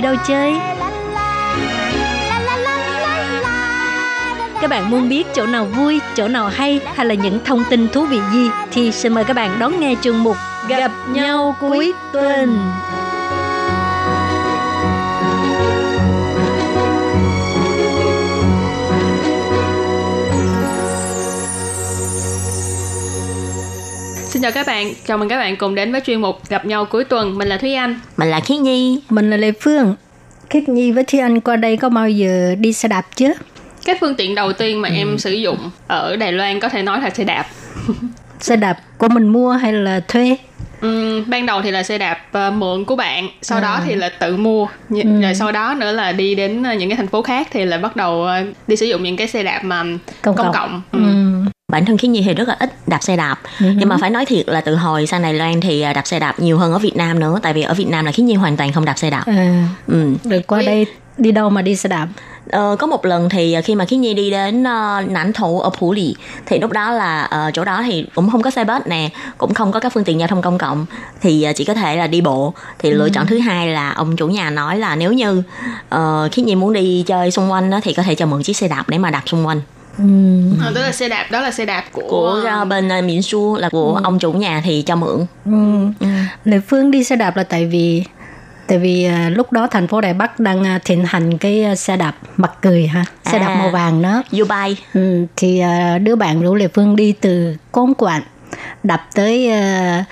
đi đâu chơi? Các bạn muốn biết chỗ nào vui, chỗ nào hay hay là những thông tin thú vị gì thì xin mời các bạn đón nghe chương mục Gặp nhau cuối tuần. Xin chào các bạn, chào mừng các bạn cùng đến với chuyên mục Gặp nhau cuối tuần. Mình là Thúy Anh. Mình là Khiết Nhi. Mình là Lê Phương. Khiết Nhi với Thúy Anh qua đây có bao giờ đi xe đạp chưa? Cái phương tiện đầu tiên mà ừ. em sử dụng ở Đài Loan có thể nói là xe đạp. xe đạp của mình mua hay là thuê? Ừ, ban đầu thì là xe đạp uh, mượn của bạn sau à. đó thì là tự mua ừ. rồi sau đó nữa là đi đến những cái thành phố khác thì là bắt đầu uh, đi sử dụng những cái xe đạp mà công, công cộng, cộng. Ừ. Ừ bản thân khiến nhi thì rất là ít đạp xe đạp. Uh-huh. nhưng mà phải nói thiệt là từ hồi sang Đài Loan thì à, đạp xe đạp nhiều hơn ở Việt Nam nữa. Tại vì ở Việt Nam là khiến nhi hoàn toàn không đạp xe đạp. À, ừ. được qua đây đi đâu mà đi xe đạp? Ờ, có một lần thì khi mà Khiến Nhi đi đến uh, Nản Thủ ở Phú Lì thì lúc đó là uh, chỗ đó thì cũng không có xe bus nè cũng không có các phương tiện giao thông công cộng. Thì uh, chỉ có thể là đi bộ. Thì ừ. lựa chọn thứ hai là ông chủ nhà nói là nếu như uh, Khiến Nhi muốn đi chơi xung quanh đó, thì có thể cho mượn chiếc xe đạp để mà đạp xung quanh Ừ. À, đó là xe đạp đó là xe đạp của của uh, bên uh, miễn su là của ừ. ông chủ nhà thì cho mượn ừ. Ừ. Lệ Phương đi xe đạp là tại vì tại vì uh, lúc đó thành phố Đài Bắc đang uh, thịnh hành cái uh, xe đạp mặt cười ha xe à, đạp màu vàng đó U-Bike ừ, thì uh, đứa bạn rủ Lệ Phương đi từ Côn Quảng đạp tới uh,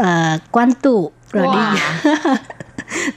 uh, Quan Tụ rồi wow. đi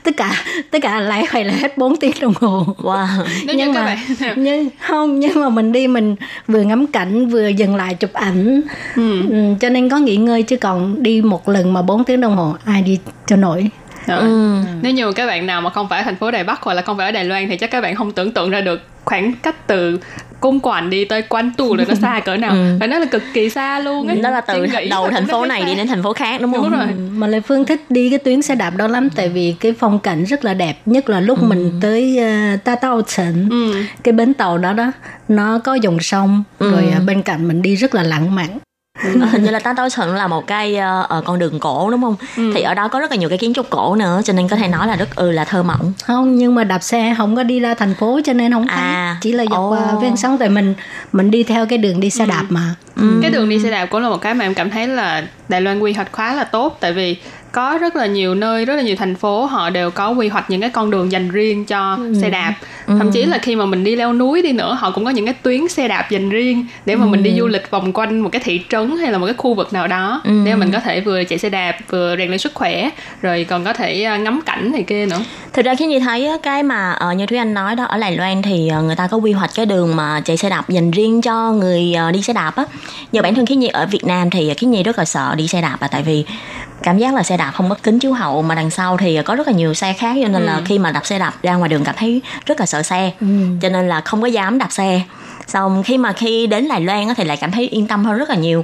tất cả tất cả lái phải là hết 4 tiếng đồng hồ wow nhưng mà nhưng không nhưng mà mình đi mình vừa ngắm cảnh vừa dừng lại chụp ảnh ừ. ừ. cho nên có nghỉ ngơi chứ còn đi một lần mà 4 tiếng đồng hồ ai đi cho nổi Ừ. ừ. Nếu như các bạn nào mà không phải ở thành phố Đài Bắc hoặc là không phải ở Đài Loan thì chắc các bạn không tưởng tượng ra được khoảng cách từ cung quản đi tới quan tù là nó xa cỡ nào ừ. phải nói là cực kỳ xa luôn ấy đó là từ đầu thành phố này đi đến thành phố khác đúng không đúng rồi. Ừ. mà lệ phương thích đi cái tuyến xe đạp đó lắm tại vì cái phong cảnh rất là đẹp nhất là lúc ừ. mình tới uh, ta tao trần ừ. cái bến tàu đó đó nó có dòng sông ừ. rồi uh, bên cạnh mình đi rất là lãng mạn hình như là tá tối sận là một cái uh, con đường cổ đúng không ừ. thì ở đó có rất là nhiều cái kiến trúc cổ nữa cho nên có thể nói là rất ừ là thơ mộng không nhưng mà đạp xe không có đi ra thành phố cho nên không thấy à. chỉ là dọc oh. uh, ven sông tại mình mình đi theo cái đường đi xe ừ. đạp mà ừ. cái đường đi xe đạp cũng là một cái mà em cảm thấy là Đài Loan quy hoạch khá là tốt tại vì có rất là nhiều nơi rất là nhiều thành phố họ đều có quy hoạch những cái con đường dành riêng cho ừ. xe đạp ừ. thậm chí là khi mà mình đi leo núi đi nữa họ cũng có những cái tuyến xe đạp dành riêng để mà ừ. mình đi du lịch vòng quanh một cái thị trấn hay là một cái khu vực nào đó ừ. để mình có thể vừa chạy xe đạp vừa rèn luyện sức khỏe rồi còn có thể à, ngắm cảnh này kia nữa thực ra khi như thấy cái mà uh, như thúy anh nói đó ở đài loan thì uh, người ta có quy hoạch cái đường mà chạy xe đạp dành riêng cho người uh, đi xe đạp á nhờ bản thân khí nhi ở việt nam thì khí nhi rất là sợ đi xe đạp là tại vì cảm giác là xe đạp không có kính chiếu hậu mà đằng sau thì có rất là nhiều xe khác cho nên ừ. là khi mà đạp xe đạp ra ngoài đường cảm thấy rất là sợ xe ừ. cho nên là không có dám đạp xe xong khi mà khi đến Đài Loan thì lại cảm thấy yên tâm hơn rất là nhiều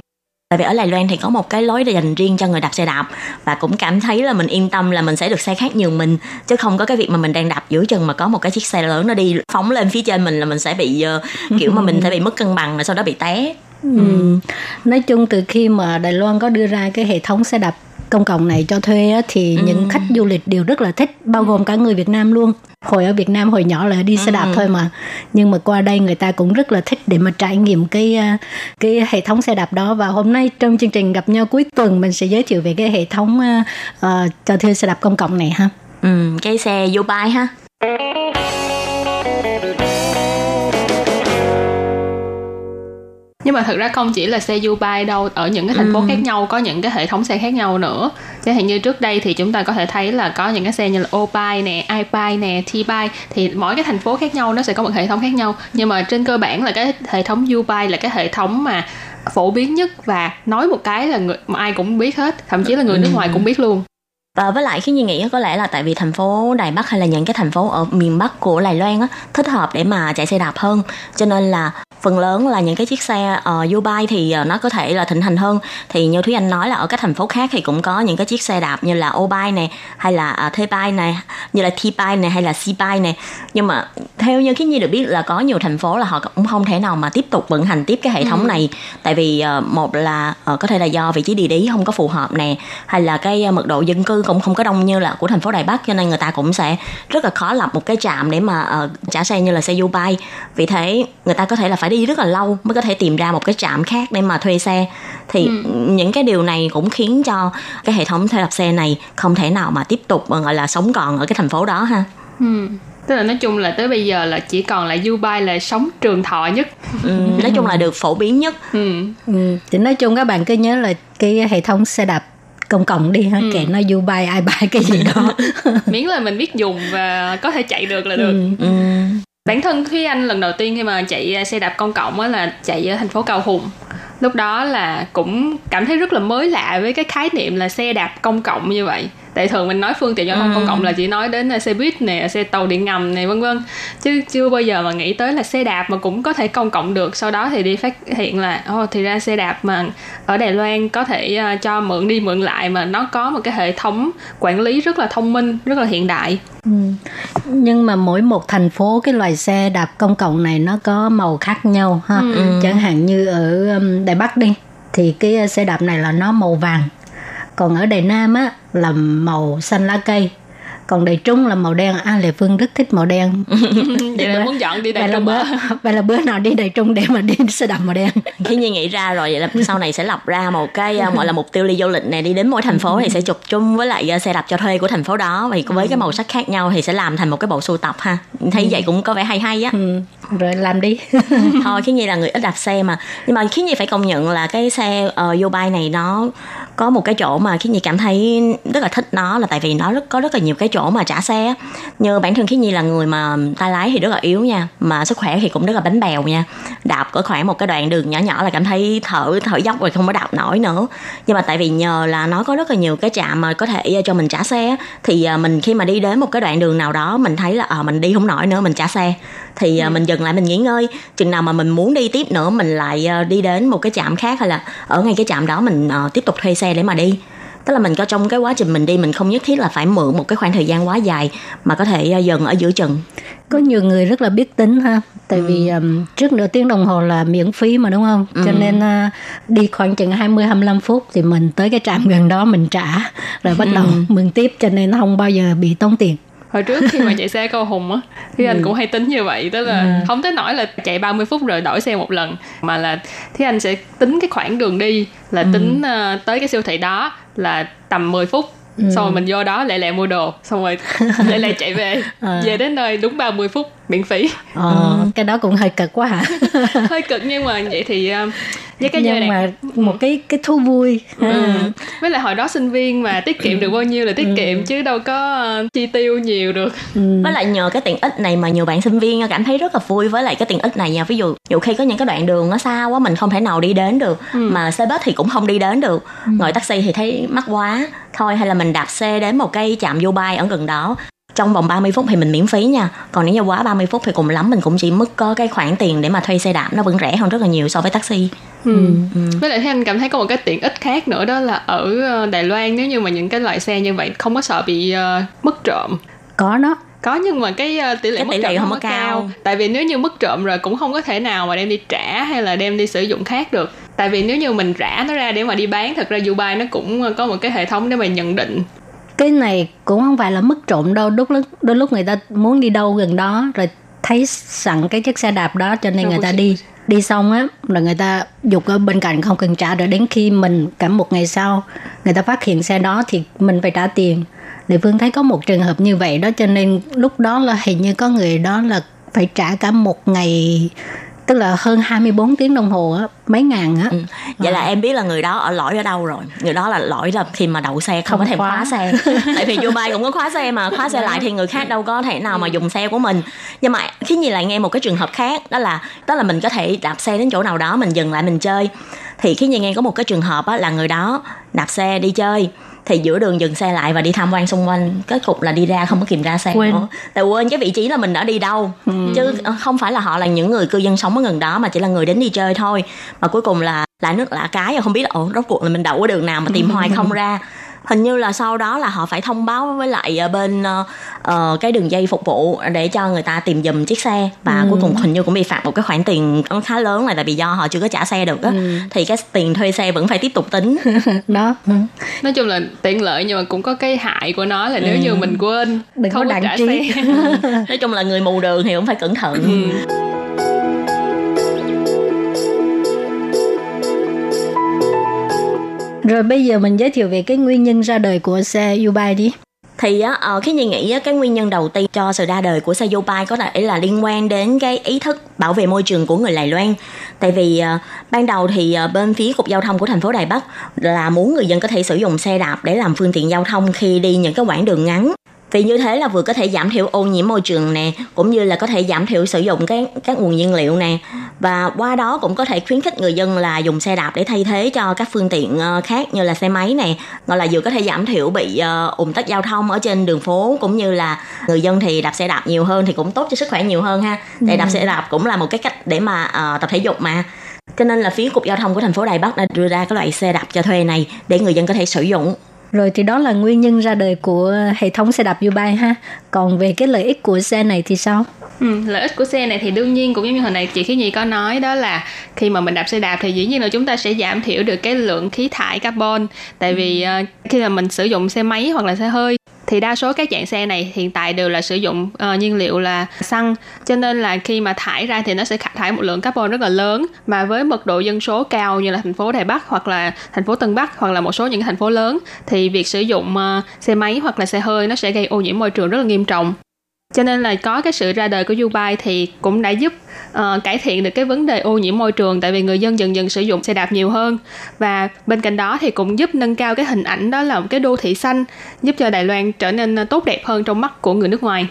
tại vì ở Đài Loan thì có một cái lối dành riêng cho người đạp xe đạp và cũng cảm thấy là mình yên tâm là mình sẽ được xe khác nhường mình chứ không có cái việc mà mình đang đạp giữa chừng mà có một cái chiếc xe lớn nó đi phóng lên phía trên mình là mình sẽ bị uh, kiểu mà mình sẽ bị mất cân bằng và sau đó bị té ừ. Ừ. nói chung từ khi mà Đài Loan có đưa ra cái hệ thống xe đạp công cộng này cho thuê á, thì ừ. những khách du lịch đều rất là thích bao gồm cả người Việt Nam luôn. Hồi ở Việt Nam hồi nhỏ là đi xe đạp ừ. thôi mà. Nhưng mà qua đây người ta cũng rất là thích để mà trải nghiệm cái à, cái hệ thống xe đạp đó. Và hôm nay trong chương trình gặp nhau cuối tuần mình sẽ giới thiệu về cái hệ thống uh, cho thuê xe đạp công cộng này ha. Ừ, cái xe vô bay ha nhưng mà thật ra không chỉ là xe U-Bike đâu ở những cái thành phố ừ. khác nhau có những cái hệ thống xe khác nhau nữa. Chẳng hạn như trước đây thì chúng ta có thể thấy là có những cái xe như là O-Bike nè I-Bike nè T-Bike thì mỗi cái thành phố khác nhau nó sẽ có một hệ thống khác nhau. Nhưng mà trên cơ bản là cái hệ thống U-Bike là cái hệ thống mà phổ biến nhất và nói một cái là người mà ai cũng biết hết thậm chí là người nước ngoài cũng biết luôn và với lại khi như nghĩ có lẽ là tại vì thành phố Đài Bắc hay là những cái thành phố ở miền Bắc của Đài Loan á thích hợp để mà chạy xe đạp hơn. Cho nên là phần lớn là những cái chiếc xe uh, Dubai thì uh, nó có thể là thịnh hành hơn. Thì như Thúy Anh nói là ở các thành phố khác thì cũng có những cái chiếc xe đạp như là Obike này hay là uh, T-Bike này như là T-Bike này hay là C-Bike này nhưng mà theo như cái nhi được biết là có nhiều thành phố là họ cũng không thể nào mà tiếp tục vận hành tiếp cái hệ thống ừ. này. Tại vì uh, một là uh, có thể là do vị trí địa lý không có phù hợp nè hay là cái uh, mật độ dân cư cũng không có đông như là của thành phố Đài Bắc cho nên người ta cũng sẽ rất là khó lập một cái trạm để mà uh, trả xe như là xe Dubai vì thế người ta có thể là phải đi rất là lâu mới có thể tìm ra một cái trạm khác để mà thuê xe thì ừ. những cái điều này cũng khiến cho cái hệ thống thuê đạp xe này không thể nào mà tiếp tục gọi là sống còn ở cái thành phố đó ha ừ tức là nói chung là tới bây giờ là chỉ còn là Dubai là sống trường thọ nhất ừ, nói chung là được phổ biến nhất ừ. Ừ. thì nói chung các bạn cứ nhớ là cái hệ thống xe đạp công cộng đi ha ừ. kệ nó Dubai ai buy cái gì đó miễn là mình biết dùng và có thể chạy được là được ừ. Ừ. bản thân Thúy Anh lần đầu tiên khi mà chạy xe đạp công cộng á là chạy ở thành phố Cao Hùng lúc đó là cũng cảm thấy rất là mới lạ với cái khái niệm là xe đạp công cộng như vậy tại thường mình nói phương tiện giao thông ừ. công cộng là chỉ nói đến xe buýt nè xe tàu điện ngầm này vân vân chứ chưa bao giờ mà nghĩ tới là xe đạp mà cũng có thể công cộng được sau đó thì đi phát hiện là oh, thì ra xe đạp mà ở Đài Loan có thể uh, cho mượn đi mượn lại mà nó có một cái hệ thống quản lý rất là thông minh rất là hiện đại ừ. nhưng mà mỗi một thành phố cái loại xe đạp công cộng này nó có màu khác nhau ha ừ. chẳng hạn như ở Đài Bắc đi, thì cái ờ, xe đạp này là nó màu vàng. Còn ở Đài Nam á, là màu xanh lá cây còn đầy trung là màu đen. À lệ phương rất thích màu đen. Vậy là muốn chọn đi đầy trung bữa vậy là bữa nào đi đầy trung để mà đi xe đạp màu đen. Khi nhi nghĩ ra rồi vậy là sau này sẽ lập ra một cái à, gọi là mục tiêu đi du lịch này đi đến mỗi thành phố thì sẽ chụp chung với lại à, xe đạp cho thuê của thành phố đó. Vì với cái màu sắc khác nhau thì sẽ làm thành một cái bộ sưu tập ha. Thấy vậy cũng có vẻ hay hay á. Ừ. rồi làm đi. Thôi khi nhi là người ít đạp xe mà. Nhưng mà khi nhi phải công nhận là cái xe uh, Yobike này nó có một cái chỗ mà khi nhi cảm thấy rất là thích nó là tại vì nó rất có rất là nhiều cái chỗ mà trả xe như bản thân khí nhi là người mà tay lái thì rất là yếu nha mà sức khỏe thì cũng rất là bánh bèo nha. Đạp có khoảng một cái đoạn đường nhỏ nhỏ là cảm thấy thở thở dốc rồi không có đạp nổi nữa. Nhưng mà tại vì nhờ là nó có rất là nhiều cái trạm mà có thể cho mình trả xe thì à, mình khi mà đi đến một cái đoạn đường nào đó mình thấy là à, mình đi không nổi nữa mình trả xe. Thì ừ. mình dừng lại mình nghỉ ngơi. Chừng nào mà mình muốn đi tiếp nữa mình lại đi đến một cái trạm khác hay là ở ngay cái trạm đó mình tiếp tục thuê xe để mà đi tức là mình có trong cái quá trình mình đi mình không nhất thiết là phải mượn một cái khoảng thời gian quá dài mà có thể ờ, dần ở giữa chừng có nhiều người rất là biết tính ha tại ừ. vì um, trước nửa tiếng đồng hồ là miễn phí mà đúng không ừ. cho nên uh, đi khoảng chừng 20 25 phút thì mình tới cái trạm gần đó mình trả rồi bắt đầu ừ. mượn tiếp cho nên không bao giờ bị tốn tiền hồi trước khi mà chạy xe câu hùng á thì anh ừ. cũng hay tính như vậy tức là ừ. không tới nổi là chạy 30 phút rồi đổi xe một lần mà là thì anh sẽ tính cái khoảng đường đi là ừ. tính uh, tới cái siêu thị đó là tầm 10 phút ừ. xong rồi mình vô đó lẹ lẹ mua đồ xong rồi lẹ lẹ chạy về à. về đến nơi đúng 30 phút miễn phí ờ, ừ. cái đó cũng hơi cực quá hả hơi cực nhưng mà vậy thì uh, với cái nhưng mà một cái cái thú vui ừ. với lại hồi đó sinh viên mà tiết kiệm được bao nhiêu là tiết ừ. kiệm chứ đâu có uh, chi tiêu nhiều được ừ. với lại nhờ cái tiện ích này mà nhiều bạn sinh viên cảm thấy rất là vui với lại cái tiện ích này nha ví dụ nhiều khi có những cái đoạn đường nó xa quá mình không thể nào đi đến được ừ. mà xe bus thì cũng không đi đến được ừ. ngồi taxi thì thấy mắc quá thôi hay là mình đạp xe đến một cái trạm vô bay ở gần đó trong vòng 30 phút thì mình miễn phí nha. Còn nếu như quá 30 phút thì cùng lắm mình cũng chỉ mất có cái khoản tiền để mà thuê xe đạp nó vẫn rẻ hơn rất là nhiều so với taxi. Ừ. Ừ. với lại anh cảm thấy có một cái tiện ích khác nữa đó là ở ờ, Đài Loan nếu như mà những cái loại xe như vậy không có sợ bị uh, mất trộm. Có đó. Có nhưng mà cái uh, tỷ lệ cái mất trộm không có cao. cao. Tại vì nếu như mất trộm rồi cũng không có thể nào mà đem đi trả hay là đem đi sử dụng khác được. Tại vì nếu như mình rã nó ra để mà đi bán thật ra Dubai nó cũng có một cái hệ thống để mà nhận định cái này cũng không phải là mất trộm đâu. Đôi lúc đôi lúc người ta muốn đi đâu gần đó rồi thấy sẵn cái chiếc xe đạp đó cho nên người ta đi đi xong á rồi người ta dục ở bên cạnh không cần trả rồi đến khi mình cả một ngày sau người ta phát hiện xe đó thì mình phải trả tiền. Địa phương thấy có một trường hợp như vậy đó cho nên lúc đó là hình như có người đó là phải trả cả một ngày tức là hơn 24 tiếng đồng hồ á mấy ngàn á. Ừ. vậy à. là em biết là người đó ở lỗi ở đâu rồi? Người đó là lỗi là khi mà đậu xe không, không có thèm khóa. khóa xe. Tại vì Dubai cũng có khóa xe mà khóa xe lại thì người khác đâu có thể nào mà dùng xe của mình. Nhưng mà khi nhìn lại nghe một cái trường hợp khác đó là đó là mình có thể đạp xe đến chỗ nào đó mình dừng lại mình chơi. Thì khi nhìn nghe có một cái trường hợp á, là người đó đạp xe đi chơi thì giữa đường dừng xe lại và đi tham quan xung quanh. Kết cục là đi ra không có kìm ra xe Quên. nữa. Tại quên cái vị trí là mình đã đi đâu. Chứ không phải là họ là những người cư dân sống ở gần đó mà chỉ là người đến đi chơi thôi. Mà cuối cùng là lạ nước lạ cái không biết là ồ rốt cuộc là mình đậu ở đường nào mà tìm hoài không ra hình như là sau đó là họ phải thông báo với lại ờ, bên ờ, cái đường dây phục vụ để cho người ta tìm giùm chiếc xe. Và cuối cùng hình như cũng bị phạt một cái khoản tiền khá lớn là tại vì do họ chưa có trả xe được á. Thì cái tiền thuê xe vẫn phải tiếp tục tính. Đó. Ừ. nói chung là tiện lợi nhưng mà cũng có cái hại của nó là nếu như mình quên Đừng không có trả trí. xe. Nói chung là người mù đường thì cũng phải cẩn thận rồi bây giờ mình giới thiệu về cái nguyên nhân ra đời của xe Dubai đi. Thì á ờ, khi nhi nghĩ á, cái nguyên nhân đầu tiên cho sự ra đời của xe Yopai có thể là liên quan đến cái ý thức bảo vệ môi trường của người Đài Loan. Tại vì ờ, ban đầu thì ờ, bên phía cục giao thông của thành phố Đài Bắc là muốn người dân có thể sử dụng xe đạp để làm phương tiện giao thông khi đi những cái quãng đường ngắn vì như thế là vừa có thể giảm thiểu ô nhiễm môi trường nè cũng như là có thể giảm thiểu sử dụng cái các nguồn nhiên liệu nè. Và qua đó cũng có thể khuyến khích người dân là dùng xe đạp để thay thế cho các phương tiện ờ, khác như là xe máy nè. Gọi là vừa có thể giảm thiểu bị ờ, ủng tắc giao thông ở trên đường phố cũng như là người dân thì đạp xe đạp nhiều hơn thì cũng tốt cho sức khỏe nhiều hơn ha. Để đạp xe đạp cũng là một cái cách để mà ờ, tập thể dục mà. Cho nên là phía cục giao thông của thành phố Đài Bắc đã đưa ra cái loại xe đạp cho thuê này để người dân có thể sử dụng rồi thì đó là nguyên nhân ra đời của hệ thống xe đạp U-Bike ha. Còn về cái lợi ích của xe này thì sao? Ừ, lợi ích của xe này thì đương nhiên cũng giống như hồi nãy chị Khí Nhi có nói đó là khi mà mình đạp xe đạp thì dĩ nhiên là chúng ta sẽ giảm thiểu được cái lượng khí thải carbon. Tại vì ờ, khi mà mình sử dụng xe máy hoặc là xe hơi thì đa số các dạng xe này hiện tại đều là sử dụng uh, nhiên liệu là xăng. Cho nên là khi mà thải ra thì nó sẽ thải một lượng carbon rất là lớn. Mà với mật độ dân số cao như là thành phố Đài Bắc hoặc là thành phố Tân Bắc hoặc là một số những thành phố lớn thì việc sử dụng uh, xe máy hoặc là xe hơi nó sẽ gây ô nhiễm môi trường rất là nghiêm trọng cho nên là có cái sự ra đời của Dubai thì cũng đã giúp ờ, cải thiện được cái vấn đề ô nhiễm môi trường tại vì người dân dần dần sử dụng xe đạp nhiều hơn và bên cạnh đó thì cũng giúp nâng cao cái hình ảnh đó là một cái đô thị xanh giúp cho Đài Loan trở nên ờ, tốt đẹp hơn trong mắt của người nước ngoài.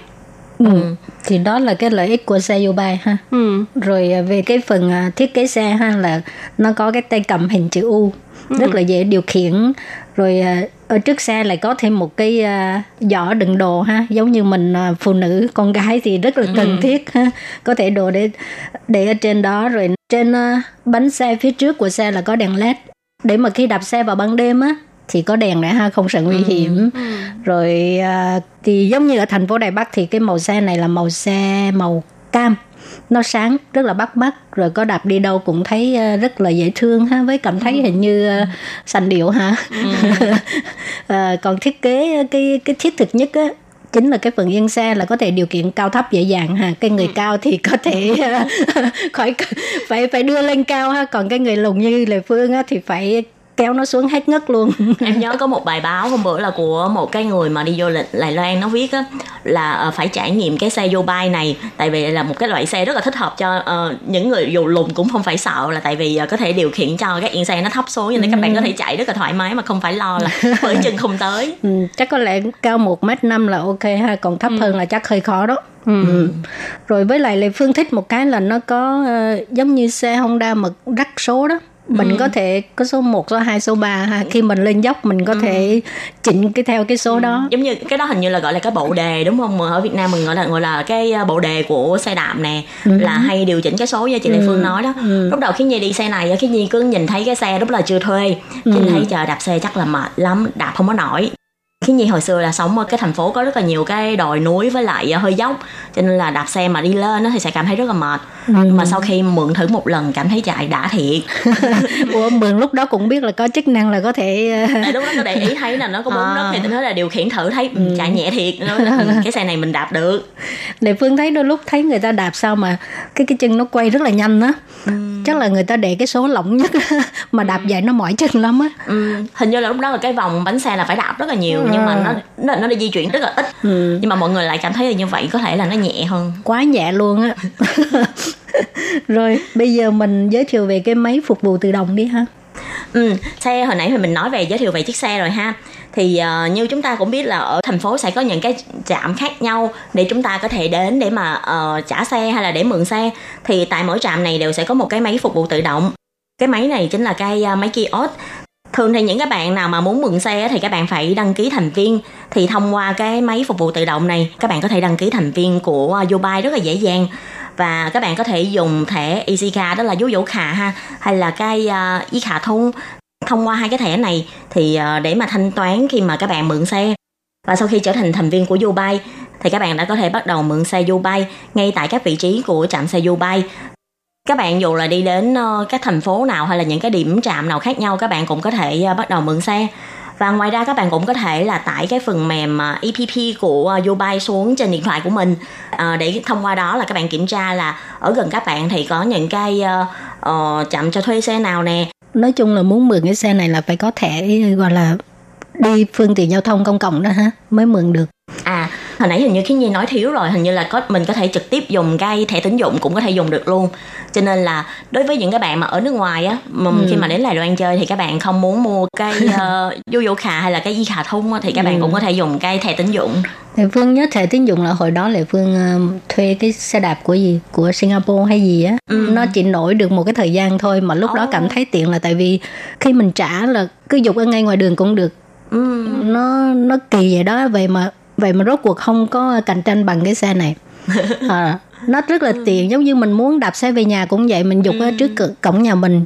ừ. thì đó là cái lợi ích của xe U-Bike ha Ừ. rồi à, về cái phần thiết kế xe ha là nó có cái tay cầm hình chữ U rất là dễ điều khiển rồi à, ở trước xe lại có thêm một cái à, giỏ đựng đồ ha. Giống như mình à, phụ nữ con gái thì rất là cần thiết ha. Có thể đồ để để ở trên đó. Rồi trên bánh xe phía trước của xe là có đèn led. Để mà khi đạp xe vào ban đêm á thì có đèn này ha không sợ nguy hiểm. Rồi à, thì giống như ở thành phố Đài Bắc thì cái màu xe này là màu xe màu cam nó sáng rất là bắt mắt rồi có đạp đi đâu cũng thấy ờ, rất là dễ thương ha với cảm thấy hình như ờ, sành điệu ha Ờ, còn thiết kế cái cái thiết thực nhất á chính là cái phần yên xe là có thể điều khiển cao thấp dễ dàng ha. Cái người cao thì có thể khỏi phải phải đưa lên cao ha. Còn cái người lùn như lệ phương á thì phải kéo nó xuống hết ngất luôn. Em nhớ có một bài báo hôm bữa là của một cái người mà đi du lịch Đài Loan nó viết á là ờ, phải trải nghiệm cái xe vô bay này tại vì là một cái loại xe rất là thích hợp cho ờ, những người dù lùn cũng không phải sợ là tại vì ờ, có thể điều khiển cho cái yên xe nó thấp xuống nên các bạn có thể chạy rất là thoải mái mà không phải lo là bởi chân không tới. Ừ, chắc có lẽ cao một m năm là ok ha còn thấp hơn là chắc hơi khó đó. Ừ. rồi với lại Lệ Phương thích một cái là nó có ờ, giống như xe Honda mà rắc số đó mình có thể có số 1, số 2, số 3 ha. Khi mình lên dốc mình có thể chỉnh cái theo cái số đó. giống như cái đó hình như là gọi là cái bộ đề đúng không? Mà ở Việt Nam mình gọi là gọi là cái ờ, bộ đề của xe đạp nè là hay điều chỉnh cái số như chị Lê Phương nói đó. Lúc đầu khi Nhi đi xe này khi Nhi cứ nhìn thấy cái xe lúc là chưa thuê khi thấy chờ đạp xe chắc là mệt lắm đạp không có nổi khi Nhi hồi xưa là sống ở cái thành phố có rất là nhiều cái đồi núi với lại ờ, hơi dốc cho nên là đạp xe mà đi lên đó thì sẽ cảm thấy rất là mệt. Nhưng mà sau khi mượn thử một lần cảm thấy chạy đã thiệt. Ủa mượn lúc đó cũng biết là có chức năng là có thể ờ, tại lúc đó có để ý thấy là nó có bốn À. đất thì tôi nói là điều khiển thử thấy ừ, chạy nhẹ thiệt. Nó ừ, cái xe này mình đạp được. Lệ Phương thấy đôi lúc thấy người ta đạp sao mà cái cái chân nó quay rất là nhanh á. Chắc là người ta để cái số lỏng nhất mà đạp dài nó mỏi chân lắm á. Ừ, hình như là lúc đó là cái vòng bánh xe là phải đạp rất là nhiều nhưng mà nó nó, nó đi di chuyển rất là ít. Nhưng mà mọi người lại cảm thấy là như vậy có thể là nó nhẹ hơn. Quá nhẹ luôn á. Rồi bây giờ mình giới thiệu về cái máy phục vụ tự động đi ha. Ừ, xe hồi nãy thì mình nói về giới thiệu về chiếc xe rồi ha thì uh, như chúng ta cũng biết là ở thành phố sẽ có những cái trạm khác nhau để chúng ta có thể đến để mà uh, trả xe hay là để mượn xe. Thì tại mỗi trạm này đều sẽ có một cái máy phục vụ tự động. Cái máy này chính là cái uh, máy kiosk. Thường thì những các bạn nào mà muốn mượn xe thì các bạn phải đăng ký thành viên. Thì thông qua cái máy phục vụ tự động này các bạn có thể đăng ký thành viên của Dubai rất là dễ dàng. Và các bạn có thể dùng thẻ EasyCard đó là dấu dấu khả ha hay là cái uh, y khả thông thông qua hai cái thẻ này thì ờ, để mà thanh toán khi mà các bạn mượn xe. Và sau khi trở thành thành viên của Dubai thì các bạn đã có thể bắt đầu mượn xe Dubai ngay tại các vị trí của trạm xe Dubai. Các bạn dù là đi đến ờ, các thành phố nào hay là những cái điểm trạm nào khác nhau các bạn cũng có thể ờ, bắt đầu mượn xe. Và ngoài ra các bạn cũng có thể là tải cái phần mềm EPP của Dubai xuống trên điện thoại của mình. Để thông qua đó là các bạn kiểm tra là ở gần các bạn thì có những cái uh, chậm cho thuê xe nào nè nói chung là muốn mượn cái xe này là phải có thẻ, gọi là đi phương tiện giao thông công cộng đó ha, mới mượn được à hồi nãy hình như khi nhi nói thiếu rồi hình như là có mình có thể trực tiếp dùng cái thẻ tín dụng cũng có thể dùng được luôn cho nên là đối với những cái bạn mà ở nước ngoài á mà ừ. khi mà đến Đài Loan chơi thì các bạn không muốn mua cái uh, du du khà hay là cái y khà thung á, thì các bạn ừ. cũng có thể dùng cái thẻ tín dụng thì Phương nhớ thẻ tín dụng là hồi đó là Phương uh, thuê cái xe đạp của gì của Singapore hay gì á ừ. nó chỉ nổi được một cái thời gian thôi mà lúc oh. đó cảm thấy tiện là tại vì khi mình trả là cứ dục ở ngay ngoài đường cũng được ừ. nó nó kỳ vậy đó vậy mà vậy mà rốt cuộc không có cạnh tranh bằng cái xe này à, nó rất là tiền giống như mình muốn đạp xe về nhà cũng vậy mình dục ở trước cổng nhà mình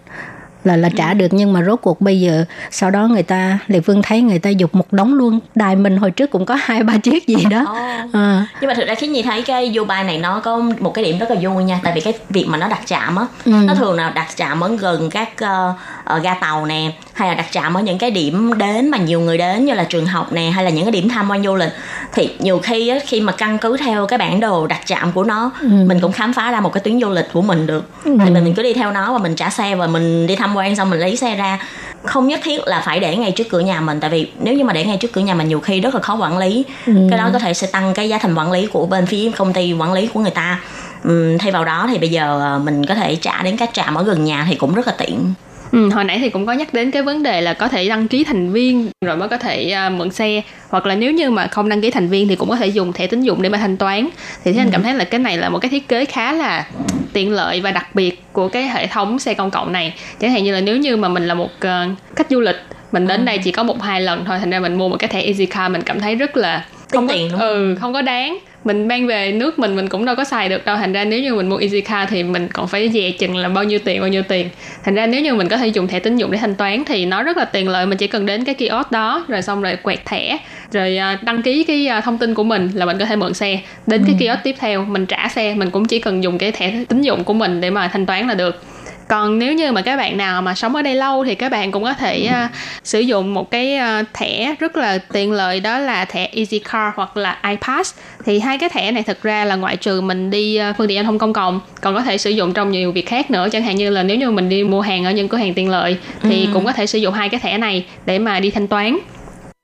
là là trả được nhưng mà rốt cuộc bây giờ sau đó người ta lệ phương thấy người ta dục một đống luôn đài mình hồi trước cũng có hai ba chiếc gì đó oh. à. nhưng mà thực ra khi nhìn thấy cái Dubai này nó có một cái điểm rất là vui nha tại vì cái việc mà nó đặt trạm á ừ. nó thường là đặt trạm ở gần các uh, ga tàu nè hay là đặt trạm ở những cái điểm đến mà nhiều người đến như là trường học nè hay là những cái điểm tham quan du lịch thì nhiều khi á, khi mà căn cứ theo cái bản đồ đặt trạm của nó ừ. mình cũng khám phá ra một cái tuyến du lịch của mình được ừ. thì mình, mình cứ đi theo nó và mình trả xe và mình đi tham quan xong mình lấy xe ra không nhất thiết là phải để ngay trước cửa nhà mình tại vì nếu như mà để ngay trước cửa nhà mình nhiều khi rất là khó quản lý ừ. cái đó có thể sẽ tăng cái giá thành quản lý của bên phía công ty quản lý của người ta uhm, thay vào đó thì bây giờ ờ, mình có thể trả đến các trạm ở gần nhà thì cũng rất là tiện Ừ, hồi nãy thì cũng có nhắc đến cái vấn đề là có thể đăng ký thành viên rồi mới có thể uh, mượn xe. Hoặc là nếu như mà không đăng ký thành viên thì cũng có thể dùng thẻ tín dụng để mà thanh toán. Thì thế anh ừ. cảm thấy là cái này là một cái thiết kế khá là tiện lợi và đặc biệt của cái hệ thống xe công cộng này. Chẳng hạn như là nếu như mà mình là một uh, khách du lịch mình đến ừ. đây chỉ có một hai lần thôi thành ra mình mua một cái thẻ easy car mình cảm thấy rất là không có, đúng ừ không có đáng mình mang về nước mình mình cũng đâu có xài được đâu. Thành ra nếu như mình mua easy car thì mình còn phải dè chừng là bao nhiêu tiền bao nhiêu tiền. Thành ra nếu như mình có thể dùng thẻ tín dụng để thanh toán thì nó rất là tiện lợi. Mình chỉ cần đến cái kiosk đó rồi xong rồi quẹt thẻ rồi à, đăng ký cái à, thông tin của mình là mình có thể mượn xe. Đến ừ. cái kiosk tiếp theo mình trả xe. Mình cũng chỉ cần dùng cái thẻ tín dụng của mình để mà thanh toán là được còn nếu như mà các bạn nào mà sống ở đây lâu thì các bạn cũng có thể uh, sử dụng một cái uh, thẻ rất là tiện lợi đó là thẻ Easy Car hoặc là iPass. Thì hai cái thẻ này thực ra là ngoại trừ mình đi uh, phương tiện giao thông công cộng còn có thể sử dụng trong nhiều việc khác nữa. Chẳng hạn như là nếu như mình đi mua hàng ở những cửa hàng tiện lợi thì ừ. cũng có thể sử dụng hai cái thẻ này để mà đi thanh toán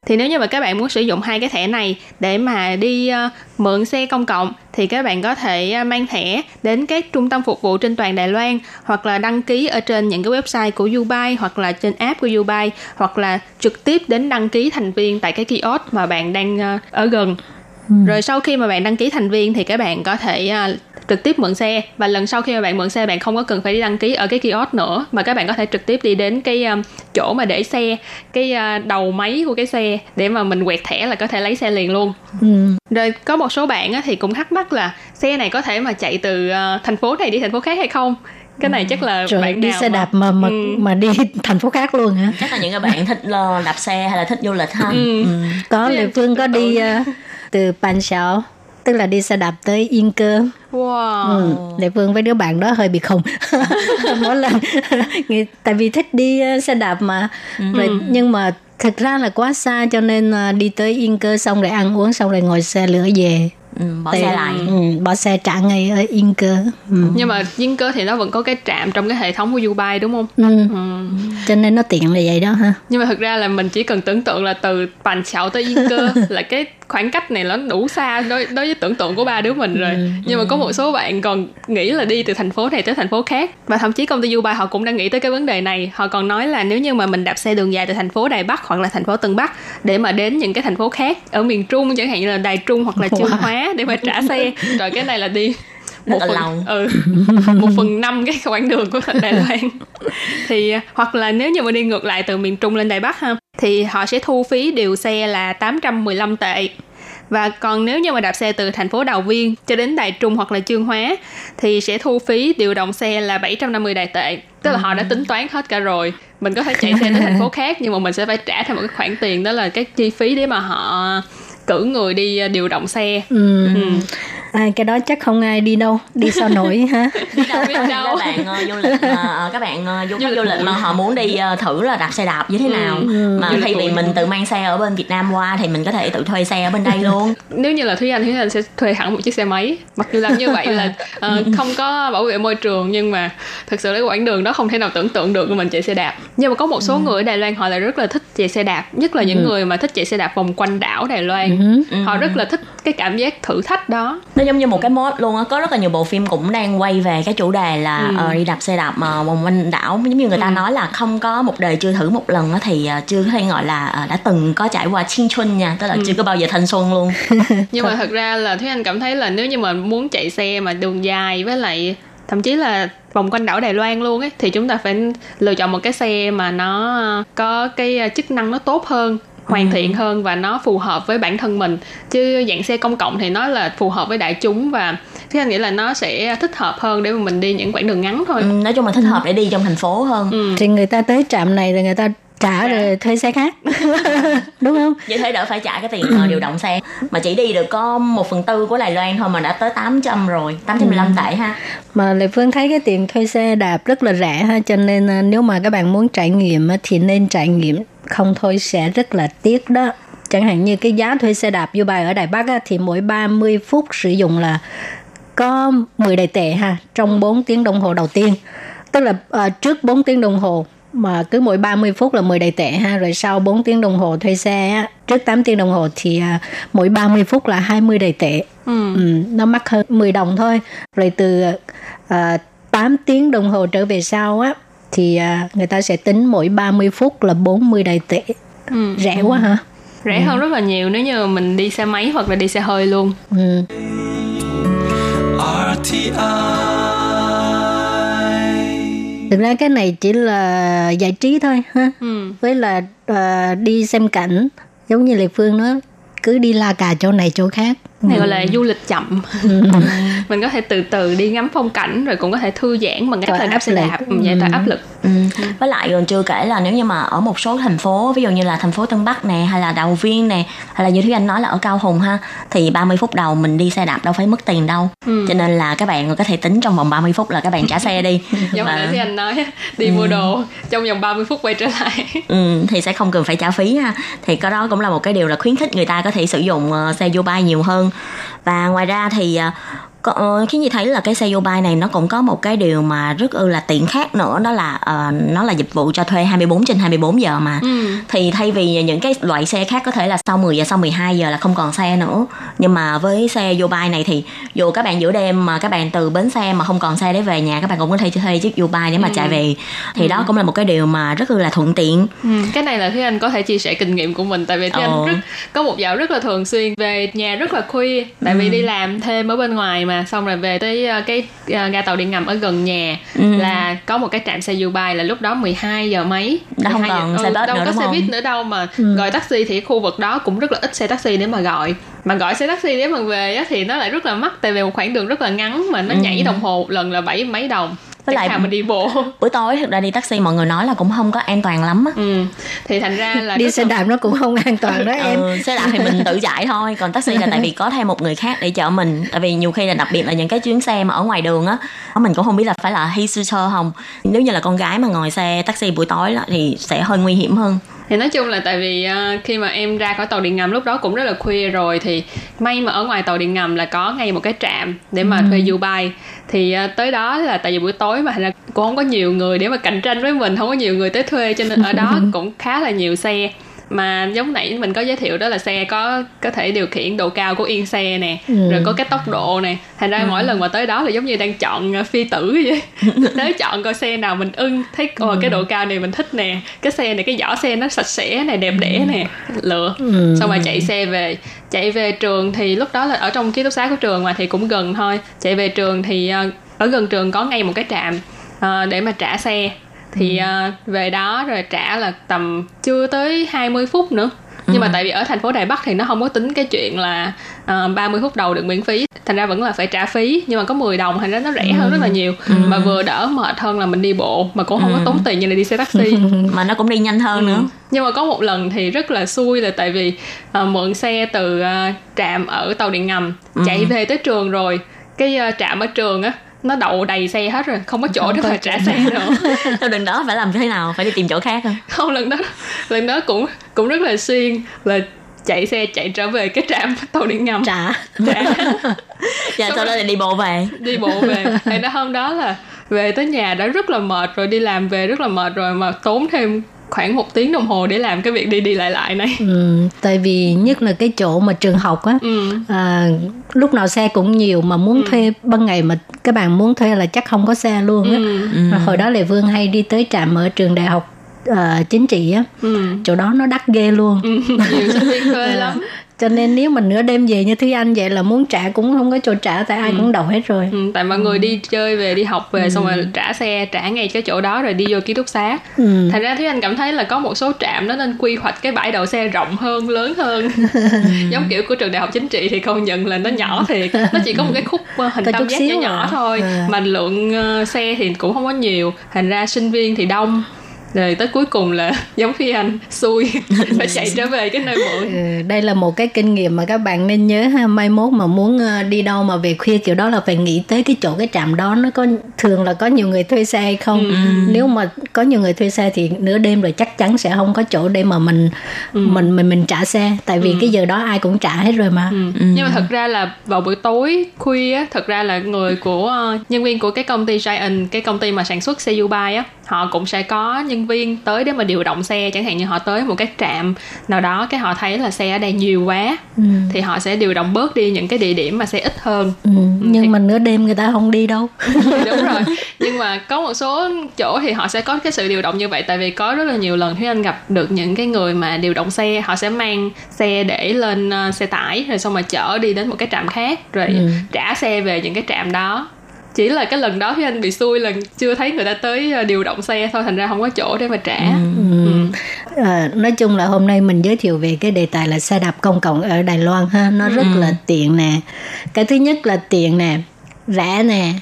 thì nếu như mà các bạn muốn sử dụng hai cái thẻ này để mà đi uh, mượn xe công cộng thì các bạn có thể uh, mang thẻ đến các trung tâm phục vụ trên toàn Đài Loan hoặc là đăng ký ở trên những cái website của Ubuy hoặc là trên app của Ubuy hoặc là trực tiếp đến đăng ký thành viên tại cái kiosk mà bạn đang uh, ở gần. Ừ. Rồi sau khi mà bạn đăng ký thành viên thì các bạn có thể uh, trực tiếp mượn xe và lần sau khi mà bạn mượn xe bạn không có cần phải đi đăng ký ở cái kiosk nữa mà các bạn có thể trực tiếp đi đến cái um, chỗ mà để xe cái uh, đầu máy của cái xe để mà mình quẹt thẻ là có thể lấy xe liền luôn ừ. rồi có một số bạn á, thì cũng thắc mắc là xe này có thể mà chạy từ uh, thành phố này đi thành phố khác hay không cái này chắc là Trời, bạn đi nào xe đạp mà mà ừ. mà đi thành phố khác luôn hả chắc là những cái bạn thích đạp xe hay là thích du lịch ha ừ. Ừ. có lệ phương có đi uh, từ Pan Sao tức là đi xe đạp tới Yên Cơ. Wow. Ừ, Lệ Phương với đứa bạn đó hơi bị khùng. Mỗi lần tại vì thích đi ờ, xe đạp mà. Ừ. Rồi nhưng mà thực ra là quá xa cho nên ờ, đi tới Yên Cơ xong rồi ăn uống xong rồi ngồi xe lửa về Ừ, bỏ xe lại ừ, bỏ xe trả ngay ở yên cơ ừ. nhưng mà yên cơ thì nó vẫn có cái trạm trong cái hệ thống của Dubai đúng không ừ. Ừ. cho nên nó tiện là vậy đó ha nhưng mà thực ra là mình chỉ cần tưởng tượng là từ Pàn Chảo tới Yên cơ là cái khoảng cách này nó đủ xa đối đối với tưởng tượng của ba đứa mình rồi ừ. nhưng mà có một số bạn còn nghĩ là đi từ thành phố này tới thành phố khác và thậm chí công ty Dubai họ cũng đang nghĩ tới cái vấn đề này họ còn nói là nếu như mà mình đạp xe đường dài từ thành phố Đài Bắc hoặc là thành phố Tân Bắc để mà đến những cái thành phố khác ở miền Trung chẳng hạn như là Đài Trung hoặc là Chương wow. Để mà trả xe rồi cái này là đi một phần lâu. ừ một phần năm cái quãng đường của Đài Loan thì à, hoặc là nếu như mà đi ngược lại từ miền Trung lên Đài Bắc ha thì họ sẽ thu phí điều xe là 815 tệ và còn nếu như mà đạp xe từ thành phố Đào Viên cho đến Đài Trung hoặc là Chương Hóa thì sẽ thu phí điều động xe là 750 đài tệ. Tức là họ đã tính toán hết cả rồi. Mình có thể chạy xe tới thành phố khác nhưng mà mình sẽ phải trả thêm một cái khoản tiền đó là cái chi phí để mà họ cử người đi điều động xe. ừ. Ừ. à, cái đó chắc không ai đi đâu đi sao nổi ha Biết đâu, Biết các đâu. bạn ờ, du lịch mà ờ, các bạn ờ, du khách du lịch mà họ muốn đi ờ, thử là đạp xe đạp như thế nào. Mà Du lịch thay vì mình tự mang xe ở bên Việt Nam qua thì mình có thể tự thuê xe ở bên đây luôn. Nếu như là Thúy Anh Thúy Anh sẽ thuê hẳn một chiếc xe máy. Mặc dù làm như vậy là ờ, không có bảo vệ môi trường nhưng mà thực sự cái quãng đường đó không thể nào tưởng tượng được mình chạy xe đạp. Nhưng mà có một số người ở Đài Loan họ lại rất là thích chạy xe đạp nhất là những người mà thích chạy xe đạp vòng quanh đảo Đài Loan họ rất là thích cái cảm giác thử thách đó. Nó giống như một cái mốt luôn á có rất là nhiều bộ phim cũng đang quay về cái chủ đề là Ừ. ờ, đi đạp xe đạp mà vòng quanh đảo. Giống như người ta nói là không có một đời chưa thử một lần á thì ờ, chưa có thể gọi là ờ, đã từng có trải qua 青春 nha tức là chưa có bao giờ thanh xuân luôn. Nhưng mà thật. ra là Thúy Anh cảm thấy là nếu như mà muốn chạy xe mà đường dài với lại thậm chí là vòng quanh đảo Đài Loan luôn ấy thì chúng ta phải lựa chọn một cái xe mà nó có cái chức năng nó tốt hơn hoàn thiện hơn và nó phù hợp với bản thân mình. Chứ dạng xe công cộng thì nó là phù hợp với đại chúng và Thúy Anh nghĩ là nó sẽ thích hợp hơn để mà mình đi những quãng đường ngắn thôi. Ừ, nói chung là thích hợp để đi trong thành phố hơn. Ừ. thì người ta tới trạm này rồi người ta trả rồi thuê xe khác. Đúng không? Như thế đỡ phải trả cái tiền ờ, điều động xe. Mà chỉ đi được có một phần tư của Đài Loan thôi mà đã tới 800 rồi 815 tệ ha. Mà Lệ Phương thấy cái tiền thuê xe đạp rất là rẻ ha cho nên à, nếu mà các bạn muốn trải nghiệm thì nên trải nghiệm không thôi sẽ rất là tiếc đó. Chẳng hạn như cái giá thuê xe đạp vô bài ở Đài Bắc á, thì mỗi 30 phút sử dụng là có 10 đài tệ ha trong 4 tiếng đồng hồ đầu tiên. Tức là à, trước 4 tiếng đồng hồ mà cứ mỗi 30 phút là 10 đài tệ ha rồi sau 4 tiếng đồng hồ thuê xe á, trước 8 tiếng đồng hồ thì à, mỗi 30 phút là 20 đài tệ. Ừ. ừ, nó mắc hơn 10 đồng thôi. Rồi từ à, 8 tiếng đồng hồ trở về sau á thì à, người ta sẽ tính mỗi 30 phút là 40 đài tệ Ừ. rẻ quá hả rẻ hơn rất là nhiều nếu như mình đi xe máy hoặc là đi xe hơi luôn ừ. RTI. thực ra cái này chỉ là giải trí thôi ha ừ. với là à, đi xem cảnh giống như lệ phương nói cứ đi la cà chỗ này chỗ khác này gọi là du lịch chậm. Mình có thể từ từ đi ngắm phong cảnh rồi cũng có thể thư giãn bằng cách là đạp áp xe đạp. ừ, giải tỏa áp lực. Ừ. Với lại còn chưa kể là nếu như mà ở một số thành phố ví dụ như là thành phố Tân Bắc nè hay là Đào Viên nè hay là như Thúy Anh nói là ở Cao Hùng ha thì 30 phút đầu mình đi xe đạp đâu phải mất tiền đâu. Ừ. cho nên là các bạn có thể tính trong vòng 30 phút là các bạn trả xe đi. Giống Và- như ที่ anh nói đi mua đồ trong vòng 30 phút quay trở lại. Ừ, thì sẽ không cần phải trả phí ha. Thì cái đó cũng là một cái điều là khuyến khích người ta có thể sử dụng ờ, xe bay nhiều hơn và ngoài ra thì à, uh, có, ờ, khiến như thấy là cái xe bay này nó cũng có một cái điều mà rất ư là tiện khác nữa đó là ờ, nó là dịch vụ cho thuê 24 trên 24 giờ mà. Ừ. thì thay vì những cái loại xe khác có thể là sau 10 giờ sau 12 giờ là không còn xe nữa. Nhưng mà với xe bay này thì dù các bạn giữa đêm mà các bạn từ bến xe mà không còn xe để về nhà các bạn cũng có thể thuê chiếc bay để mà chạy về. Thì đó cũng là một cái điều mà rất là thuận tiện. Ừ, cái này là Thúy Anh có thể chia sẻ kinh nghiệm của mình tại vì Thúy Ồ. Anh rất có một dạo rất là thường xuyên về nhà rất là khuya tại vì đi làm thêm ở bên ngoài mà. Xong rồi về tới ờ, cái ờ, ga tàu điện ngầm ở gần nhà là có một cái trạm xe Dubai là lúc đó 12 giờ mấy. Đã không 12 còn giờ- xe ừ, đâu nữa có xe buýt nữa đâu mà gọi taxi thì khu vực đó cũng rất là ít xe taxi để mà gọi. Mà gọi xe taxi để mà về á, thì nó lại rất là mắc tại vì một khoảng đường rất là ngắn mà nó nhảy đồng hồ lần là bảy mấy đồng Với Chẳng lại- mình đi bộ. buổi tối thực ra đi taxi mọi người nói là cũng không có an toàn lắm á. Ừ. thì thành ra là đi xe đạp nó cũng không an toàn đó em. ừ, xe đạp thì mình tự chạy thôi còn taxi là tại vì có thêm một người khác để chở mình. Tại vì nhiều khi là đặc biệt là những cái chuyến xe mà ở ngoài đường á mình cũng không biết là phải là hay sư sơ không. Nếu như là con gái mà ngồi xe taxi buổi tối đó, thì sẽ hơi nguy hiểm hơn thì nói chung là tại vì ờ, khi mà em ra khỏi tàu điện ngầm lúc đó cũng rất là khuya rồi thì may mà ở ngoài tàu điện ngầm là có ngay một cái trạm để mà thuê Dubai. Thì ờ, tới đó là tại vì buổi tối mà ra cũng không có nhiều người để mà cạnh tranh với mình không có nhiều người tới thuê cho nên ở đó cũng khá là nhiều xe mà giống nãy mình có giới thiệu đó là xe có có thể điều khiển độ cao của yên xe nè ừ. rồi có cái tốc độ nè thành ra ừ. mỗi lần mà tới đó là giống như đang chọn ờ, phi tử vậy tới chọn coi xe nào mình ưng thấy ồ ừ. cái độ cao này mình thích nè cái xe này cái vỏ xe nó sạch sẽ nè đẹp đẽ nè lựa ừ. xong rồi chạy xe về chạy về trường thì lúc đó là ở trong ký túc xá của trường mà thì cũng gần thôi chạy về trường thì ờ, ở gần trường có ngay một cái trạm uh, để mà trả xe thì uh, về đó rồi trả là tầm chưa tới 20 phút nữa nhưng mà ừ. tại vì ở thành phố Đài Bắc thì nó không có tính cái chuyện là uh, ờ, 30 phút đầu được miễn phí thành ra vẫn là phải trả phí nhưng mà có 10 đồng thành ra nó rẻ hơn rất là ừ. nhiều ừ. mà vừa đỡ mệt hơn là mình đi bộ mà cũng không ừ. có tốn tiền như là đi xe taxi mà nó cũng đi nhanh hơn ừ. nữa nhưng mà có một lần thì rất là xui là tại vì uh, mượn xe từ uh, trạm ở tàu điện ngầm ừ. chạy về tới trường rồi cái uh, trạm ở trường á nó đậu đầy xe hết rồi không có chỗ không để mà trả xe nữa Thôi lần đó phải làm thế nào? Phải đi tìm chỗ khác không? Không lần đó lần đó cũng cũng rất là xuyên là chạy xe chạy trở về cái trạm tàu điện ngầm. Trả. Trả. Dạ sau đó là đi bộ về. Đi bộ về. Thì nó hôm đó là về tới nhà đã rất là mệt rồi đi làm về rất là mệt rồi mà tốn thêm khoảng một tiếng đồng hồ để làm cái việc đi đi lại lại này ừ, tại vì nhất là cái chỗ mà trường học á ừ. à, lúc nào xe cũng nhiều mà muốn ừ. thuê ban ngày mà các bạn muốn thuê là chắc không có xe luôn á ừ. ừ. hồi đó lệ vương hay đi tới trạm ở trường đại học uh, chính trị á ừ. chỗ đó nó đắt ghê luôn ừ, nhiều sinh viên thuê lắm cho nên nếu mình nửa đêm về như Thúy Anh vậy là muốn trả cũng không có chỗ trả tại ai ừ. cũng đậu hết rồi ừ, tại mọi ừ. người đi chơi về đi học về ừ. xong rồi trả xe trả ngay cái chỗ đó rồi đi vô ký túc xá ừ. thành ra Thúy Anh cảm thấy là có một số trạm nó nên quy hoạch cái bãi đậu xe rộng hơn lớn hơn giống kiểu của trường đại học chính trị thì công nhận là nó nhỏ thiệt nó chỉ có một cái khúc ờ, hình tam giác nhỏ nhỏ à. thôi à. mà lượng uh, xe thì cũng không có nhiều thành ra sinh viên thì đông rồi tới cuối cùng là giống phi anh xui phải chạy trở về cái nơi mượn ừ, đây là một cái kinh nghiệm mà các bạn nên nhớ ha mai mốt mà muốn ờ, đi đâu mà về khuya kiểu đó là phải nghĩ tới cái chỗ cái trạm đó nó có thường là có nhiều người thuê xe hay không ừ. nếu mà có nhiều người thuê xe thì nửa đêm rồi chắc chắn sẽ không có chỗ để mà mình ừ. mình mình mình trả xe tại vì ừ. cái giờ đó ai cũng trả hết rồi mà ừ. Ừ. nhưng mà thật ra là vào buổi tối khuya thật ra là người của uh, nhân viên của cái công ty Giant cái công ty mà sản xuất xe Dubai á họ cũng sẽ có nhân viên tới để mà điều động xe chẳng hạn như họ tới một cái trạm nào đó cái họ thấy là xe ở đây nhiều quá ừ. thì họ sẽ điều động bớt đi những cái địa điểm mà xe ít hơn ừ. ừ nhưng thì... mà nửa đêm người ta không đi đâu đúng rồi nhưng mà có một số chỗ thì họ sẽ có cái sự điều động như vậy tại vì có rất là nhiều lần Thúy Anh gặp được những cái người mà điều động xe họ sẽ mang xe để lên uh, xe tải rồi xong mà chở đi đến một cái trạm khác rồi ừ. trả xe về những cái trạm đó chỉ là cái lần đó khi anh bị xui là chưa thấy người ta tới ờ, điều động xe thôi thành ra không có chỗ để mà trả. Ừ. Ừ. À, nói chung là hôm nay mình giới thiệu về cái đề tài là xe đạp công cộng ở Đài Loan ha. Nó rất ừ. là tiện nè. Cái thứ nhất là tiện nè rẻ nè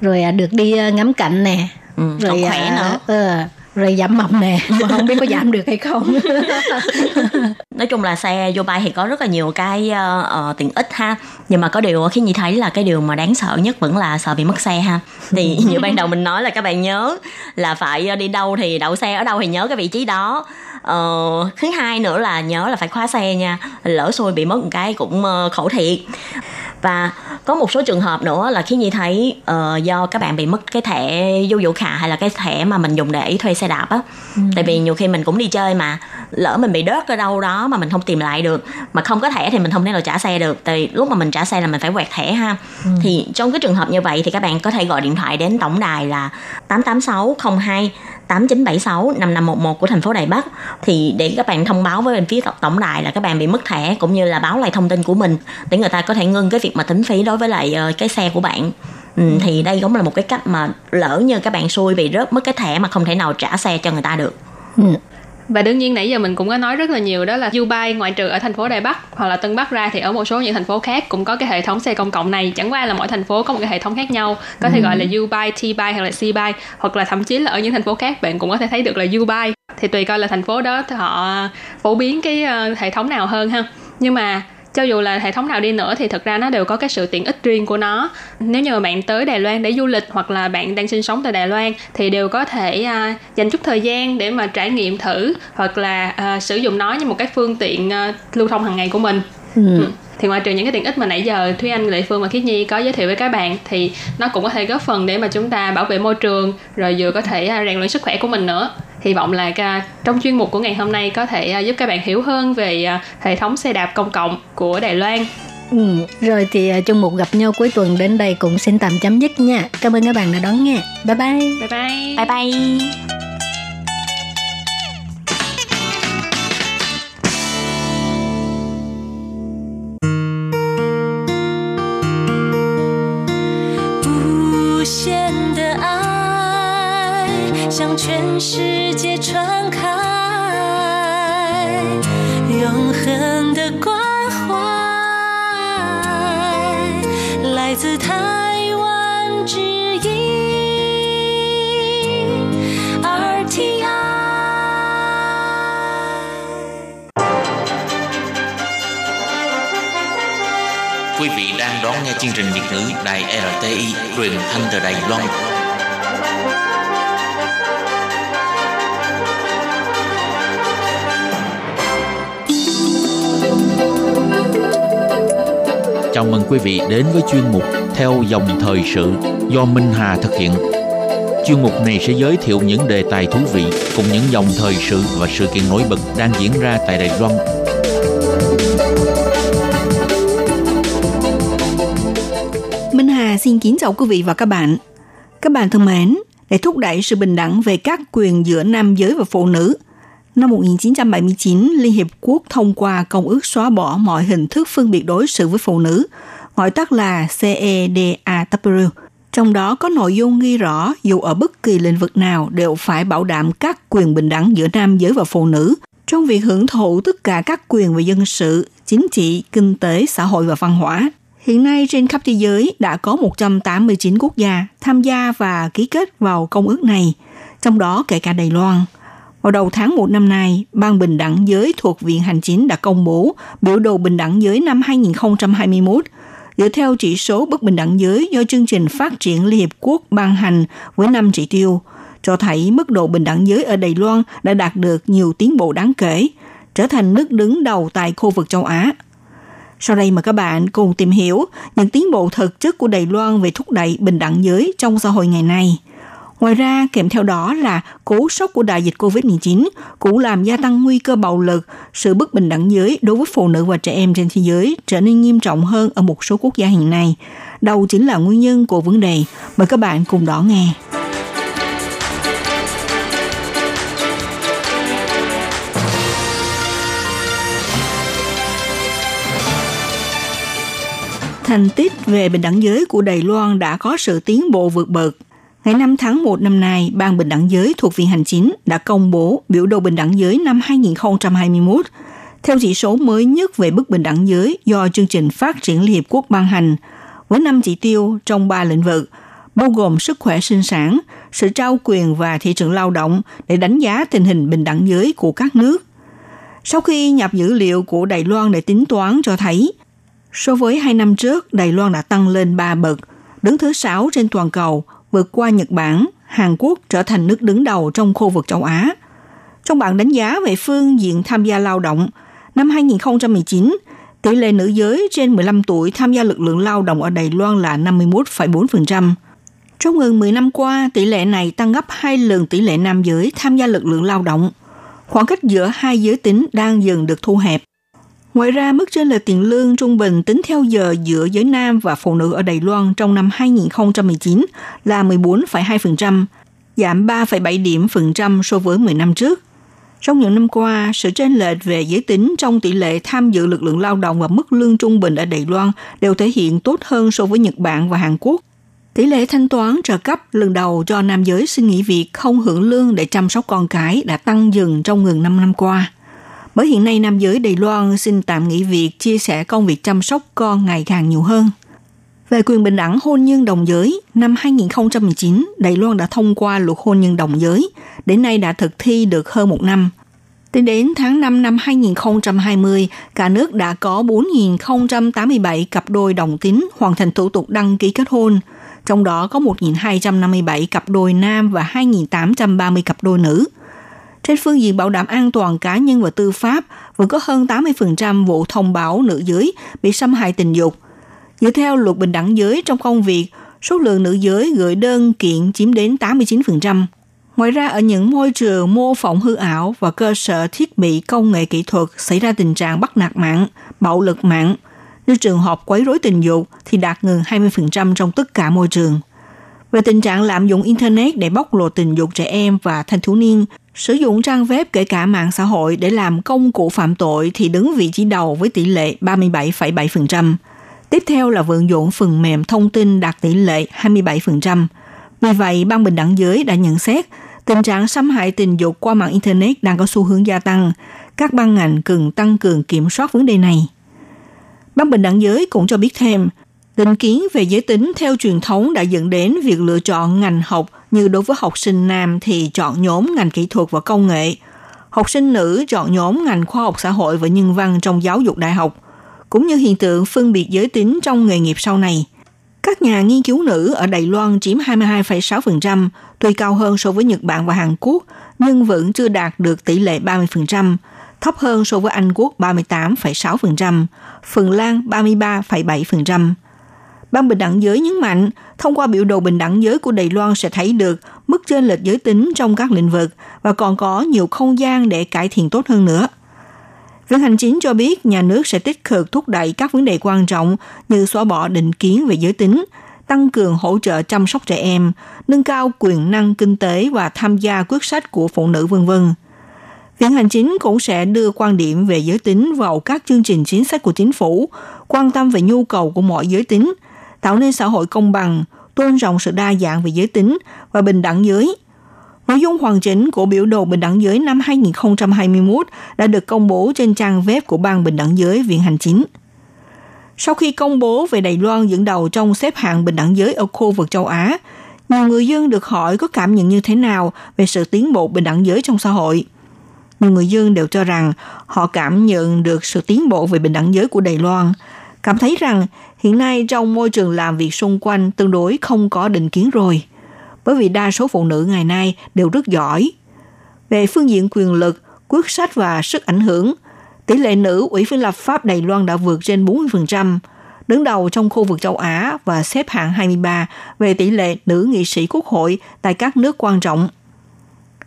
rồi à, được đi ờ, ngắm cảnh nè. Ừ, rồi khỏe à, nữa. ừ, rồi giảm mập nè mà không biết có giảm được hay không. Nói chung là xe vô bay thì có rất là nhiều cái uh, tiện ích ha. Nhưng mà có điều khi nhi thấy là cái điều mà đáng sợ nhất vẫn là sợ bị mất xe ha. Thì như ban đầu mình nói là các bạn nhớ là phải đi đâu thì đậu xe ở đâu thì nhớ cái vị trí đó. Uh, thứ hai nữa là nhớ là phải khóa xe nha lỡ xui bị mất một cái cũng uh, khổ thiệt. Và có một số trường hợp nữa là khi nhi thấy uh, do các bạn bị mất cái thẻ du dụ khả hay là cái thẻ mà mình dùng để thuê xe đạp á ừ. tại vì nhiều khi mình cũng đi chơi mà lỡ mình bị đớt ở đâu đó mà mình không tìm lại được mà không có thẻ thì mình không thể nào trả xe được tại lúc mà mình trả xe là mình phải quẹt thẻ ha ừ. thì trong cái trường hợp như vậy thì các bạn có thể gọi điện thoại đến tổng đài là 88602 8976 5511 của thành phố Đài Bắc. Thì để các bạn thông báo với bên phía tổng đài là các bạn bị mất thẻ cũng như là báo lại thông tin của mình để người ta có thể ngưng cái việc mà tính phí đối với lại uh, cái xe của bạn. Ừ, thì đây cũng là một cái cách mà lỡ như các bạn xui bị rớt mất cái thẻ mà không thể nào trả xe cho người ta được. Ừ và đương nhiên nãy giờ mình cũng có nói rất là nhiều đó là Dubai ngoại trừ ở thành phố Đài Bắc hoặc là Tân Bắc ra thì ở một số những thành phố khác cũng có cái hệ thống xe công cộng này. Chẳng qua là mỗi thành phố có một cái hệ thống khác nhau. Có thể ừ. gọi là U-Bike, T-Bike hoặc là C-Bike hoặc là thậm chí là ở những thành phố khác bạn cũng có thể thấy được là U-Bike thì tùy coi là thành phố đó họ phổ biến cái ờ, hệ thống nào hơn ha. Nhưng mà cho dù là hệ thống nào đi nữa thì thực ra nó đều có cái sự tiện ích riêng của nó. Nếu như mà bạn tới Đài Loan để du lịch hoặc là bạn đang sinh sống tại Đài Loan thì đều có thể uh, dành chút thời gian để mà trải nghiệm thử hoặc là uh, sử dụng nó như một cái phương tiện uh, lưu thông hàng ngày của mình. Ừ. Ừ thì ngoài trừ những cái tiện ích mà nãy giờ Thúy Anh, Lệ Phương và Khiết Nhi có giới thiệu với các bạn thì nó cũng có thể góp phần để mà chúng ta bảo vệ môi trường rồi vừa có thể rèn luyện sức khỏe của mình nữa hy vọng là trong chuyên mục của ngày hôm nay có thể giúp các bạn hiểu hơn về hệ thống xe đạp công cộng của Đài Loan. Ừ, rồi thì trong một gặp nhau cuối tuần đến đây cũng xin tạm chấm dứt nha. Cảm ơn các bạn đã đón nghe. Bye bye. Bye bye. Bye bye. 世界传开，永恒的关怀，来自台湾之音 RTI。Quý vị đang đón nghe chương trình Việt ngữ Đài RTI truyền thanh từ Đài Loan. Quý vị đến với chuyên mục Theo dòng thời sự do Minh Hà thực hiện. Chuyên mục này sẽ giới thiệu những đề tài thú vị cùng những dòng thời sự và sự kiện nổi bật đang diễn ra tại Đài Loan. Minh Hà xin kính chào quý vị và các bạn. Các bạn thân mến, để thúc đẩy sự bình đẳng về các quyền giữa nam giới và phụ nữ – Năm 1979, Liên Hiệp Quốc thông qua Công ước xóa bỏ mọi hình thức phân biệt đối xử với phụ nữ, gọi tắt là CEDAW. Trong đó có nội dung ghi rõ dù ở bất kỳ lĩnh vực nào đều phải bảo đảm các quyền bình đẳng giữa nam giới và phụ nữ trong việc hưởng thụ tất cả các quyền về dân sự, chính trị, kinh tế, xã hội và văn hóa. Hiện nay trên khắp thế giới đã có 189 quốc gia tham gia và ký kết vào công ước này, trong đó kể cả Đài Loan – vào đầu tháng 1 năm nay, Ban Bình đẳng giới thuộc Viện Hành Chính đã công bố biểu đồ bình đẳng giới năm 2021 dựa theo chỉ số bất bình đẳng giới do chương trình phát triển Liên Hiệp Quốc ban hành với 5 chỉ tiêu, cho thấy mức độ bình đẳng giới ở Đài Loan đã đạt được nhiều tiến bộ đáng kể, trở thành nước đứng đầu tại khu vực châu Á. Sau đây mời các bạn cùng tìm hiểu những tiến bộ thực chất của Đài Loan về thúc đẩy bình đẳng giới trong xã hội ngày nay – Ngoài ra, kèm theo đó là cú sốc của đại dịch COVID-19 cũng làm gia tăng nguy cơ bạo lực, sự bất bình đẳng giới đối với phụ nữ và trẻ em trên thế giới trở nên nghiêm trọng hơn ở một số quốc gia hiện nay. Đâu chính là nguyên nhân của vấn đề. Mời các bạn cùng đón nghe. Thành tích về bình đẳng giới của Đài Loan đã có sự tiến bộ vượt bậc Ngày 5 tháng 1 năm nay, Ban Bình đẳng giới thuộc Viện Hành Chính đã công bố biểu đồ bình đẳng giới năm 2021 theo chỉ số mới nhất về bức bình đẳng giới do chương trình phát triển Liên Hiệp Quốc ban hành, với 5 chỉ tiêu trong 3 lĩnh vực, bao gồm sức khỏe sinh sản, sự trao quyền và thị trường lao động để đánh giá tình hình bình đẳng giới của các nước. Sau khi nhập dữ liệu của Đài Loan để tính toán cho thấy, so với hai năm trước, Đài Loan đã tăng lên 3 bậc, đứng thứ 6 trên toàn cầu vượt qua Nhật Bản, Hàn Quốc trở thành nước đứng đầu trong khu vực châu Á. Trong bảng đánh giá về phương diện tham gia lao động, năm 2019, tỷ lệ nữ giới trên 15 tuổi tham gia lực lượng lao động ở Đài Loan là 51,4%. Trong gần 10 năm qua, tỷ lệ này tăng gấp 2 lần tỷ lệ nam giới tham gia lực lượng lao động. Khoảng cách giữa hai giới tính đang dần được thu hẹp. Ngoài ra, mức trên lệch tiền lương trung bình tính theo giờ giữa giới nam và phụ nữ ở Đài Loan trong năm 2019 là 14,2%, giảm 3,7 điểm phần trăm so với 10 năm trước. Trong những năm qua, sự chênh lệch về giới tính trong tỷ lệ tham dự lực lượng lao động và mức lương trung bình ở Đài Loan đều thể hiện tốt hơn so với Nhật Bản và Hàn Quốc. Tỷ lệ thanh toán trợ cấp lần đầu cho nam giới xin nghỉ việc không hưởng lương để chăm sóc con cái đã tăng dần trong gần 5 năm qua bởi hiện nay nam giới Đài Loan xin tạm nghỉ việc chia sẻ công việc chăm sóc con ngày càng nhiều hơn. Về quyền bình đẳng hôn nhân đồng giới, năm 2019, Đài Loan đã thông qua luật hôn nhân đồng giới, đến nay đã thực thi được hơn một năm. Tính đến tháng 5 năm 2020, cả nước đã có 4.087 cặp đôi đồng tính hoàn thành thủ tục đăng ký kết hôn, trong đó có 1.257 cặp đôi nam và 2.830 cặp đôi nữ – trên phương diện bảo đảm an toàn cá nhân và tư pháp, vẫn có hơn 80% vụ thông báo nữ giới bị xâm hại tình dục. Dựa theo luật bình đẳng giới trong công việc, số lượng nữ giới gửi đơn kiện chiếm đến 89%. Ngoài ra ở những môi trường mô phỏng hư ảo và cơ sở thiết bị công nghệ kỹ thuật xảy ra tình trạng bắt nạt mạng, bạo lực mạng, như trường hợp quấy rối tình dục thì đạt gần 20% trong tất cả môi trường. Về tình trạng lạm dụng Internet để bóc lột tình dục trẻ em và thanh thiếu niên, sử dụng trang web kể cả mạng xã hội để làm công cụ phạm tội thì đứng vị trí đầu với tỷ lệ 37,7%. Tiếp theo là vận dụng phần mềm thông tin đạt tỷ lệ 27%. Vì vậy, Ban Bình đẳng giới đã nhận xét tình trạng xâm hại tình dục qua mạng Internet đang có xu hướng gia tăng. Các ban ngành cần tăng cường kiểm soát vấn đề này. Ban Bình đẳng giới cũng cho biết thêm, định kiến về giới tính theo truyền thống đã dẫn đến việc lựa chọn ngành học như đối với học sinh nam thì chọn nhóm ngành kỹ thuật và công nghệ, học sinh nữ chọn nhóm ngành khoa học xã hội và nhân văn trong giáo dục đại học, cũng như hiện tượng phân biệt giới tính trong nghề nghiệp sau này. Các nhà nghiên cứu nữ ở Đài Loan chiếm 22,6%, tuy cao hơn so với Nhật Bản và Hàn Quốc, nhưng vẫn chưa đạt được tỷ lệ 30%, thấp hơn so với Anh Quốc 38,6%, Phần Lan 33,7%. Ban Bình đẳng giới nhấn mạnh, thông qua biểu đồ bình đẳng giới của Đài Loan sẽ thấy được mức chênh lệch giới tính trong các lĩnh vực và còn có nhiều không gian để cải thiện tốt hơn nữa. Viện Hành Chính cho biết nhà nước sẽ tích cực thúc đẩy các vấn đề quan trọng như xóa bỏ định kiến về giới tính, tăng cường hỗ trợ chăm sóc trẻ em, nâng cao quyền năng kinh tế và tham gia quyết sách của phụ nữ v.v. Viện Hành Chính cũng sẽ đưa quan điểm về giới tính vào các chương trình chính sách của chính phủ, quan tâm về nhu cầu của mọi giới tính, tạo nên xã hội công bằng, tôn trọng sự đa dạng về giới tính và bình đẳng giới. Nội dung hoàn chỉnh của biểu đồ bình đẳng giới năm 2021 đã được công bố trên trang web của Ban Bình đẳng giới Viện Hành Chính. Sau khi công bố về Đài Loan dẫn đầu trong xếp hạng bình đẳng giới ở khu vực châu Á, nhiều người dân được hỏi có cảm nhận như thế nào về sự tiến bộ bình đẳng giới trong xã hội. Nhiều người dân đều cho rằng họ cảm nhận được sự tiến bộ về bình đẳng giới của Đài Loan, cảm thấy rằng hiện nay trong môi trường làm việc xung quanh tương đối không có định kiến rồi, bởi vì đa số phụ nữ ngày nay đều rất giỏi. Về phương diện quyền lực, quyết sách và sức ảnh hưởng, tỷ lệ nữ ủy viên lập pháp Đài Loan đã vượt trên 40%, đứng đầu trong khu vực châu Á và xếp hạng 23 về tỷ lệ nữ nghị sĩ quốc hội tại các nước quan trọng.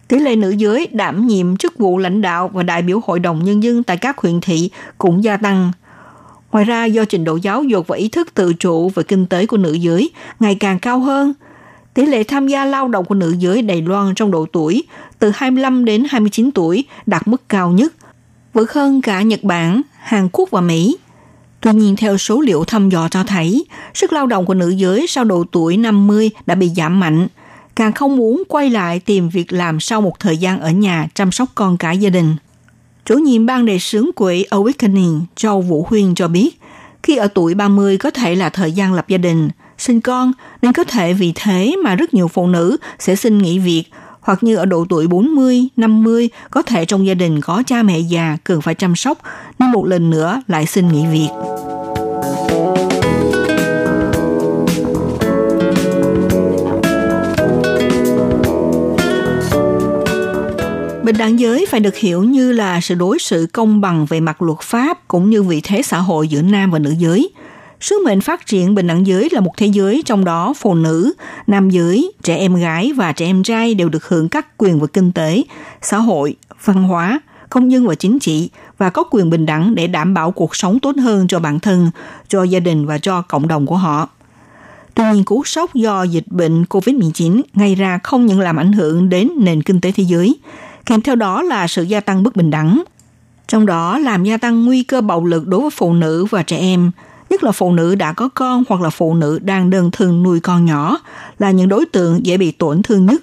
Tỷ lệ nữ giới đảm nhiệm chức vụ lãnh đạo và đại biểu hội đồng nhân dân tại các huyện thị cũng gia tăng. Ngoài ra, do trình độ giáo dục và ý thức tự chủ về kinh tế của nữ giới ngày càng cao hơn, tỷ lệ tham gia lao động của nữ giới Đài Loan trong độ tuổi từ 25 đến 29 tuổi đạt mức cao nhất, vượt hơn cả Nhật Bản, Hàn Quốc và Mỹ. Tuy nhiên, theo số liệu thăm dò cho thấy, sức lao động của nữ giới sau độ tuổi 50 đã bị giảm mạnh, càng không muốn quay lại tìm việc làm sau một thời gian ở nhà chăm sóc con cái gia đình. Chủ nhiệm ban đề sướng quỹ Awakening Châu Vũ Huyên cho biết, khi ở tuổi 30 có thể là thời gian lập gia đình, sinh con, nên có thể vì thế mà rất nhiều phụ nữ sẽ xin nghỉ việc, hoặc như ở độ tuổi 40, 50, có thể trong gia đình có cha mẹ già cần phải chăm sóc, nên một lần nữa lại xin nghỉ việc. Bình đẳng giới phải được hiểu như là sự đối xử công bằng về mặt luật pháp cũng như vị thế xã hội giữa nam và nữ giới. Sứ mệnh phát triển bình đẳng giới là một thế giới trong đó phụ nữ, nam giới, trẻ em gái và trẻ em trai đều được hưởng các quyền về kinh tế, xã hội, văn hóa, công dân và chính trị và có quyền bình đẳng để đảm bảo cuộc sống tốt hơn cho bản thân, cho gia đình và cho cộng đồng của họ. Tuy nhiên, cú sốc do dịch bệnh COVID-19 gây ra không những làm ảnh hưởng đến nền kinh tế thế giới, kèm theo đó là sự gia tăng bất bình đẳng. Trong đó làm gia tăng nguy cơ bạo lực đối với phụ nữ và trẻ em, nhất là phụ nữ đã có con hoặc là phụ nữ đang đơn thân nuôi con nhỏ, là những đối tượng dễ bị tổn thương nhất.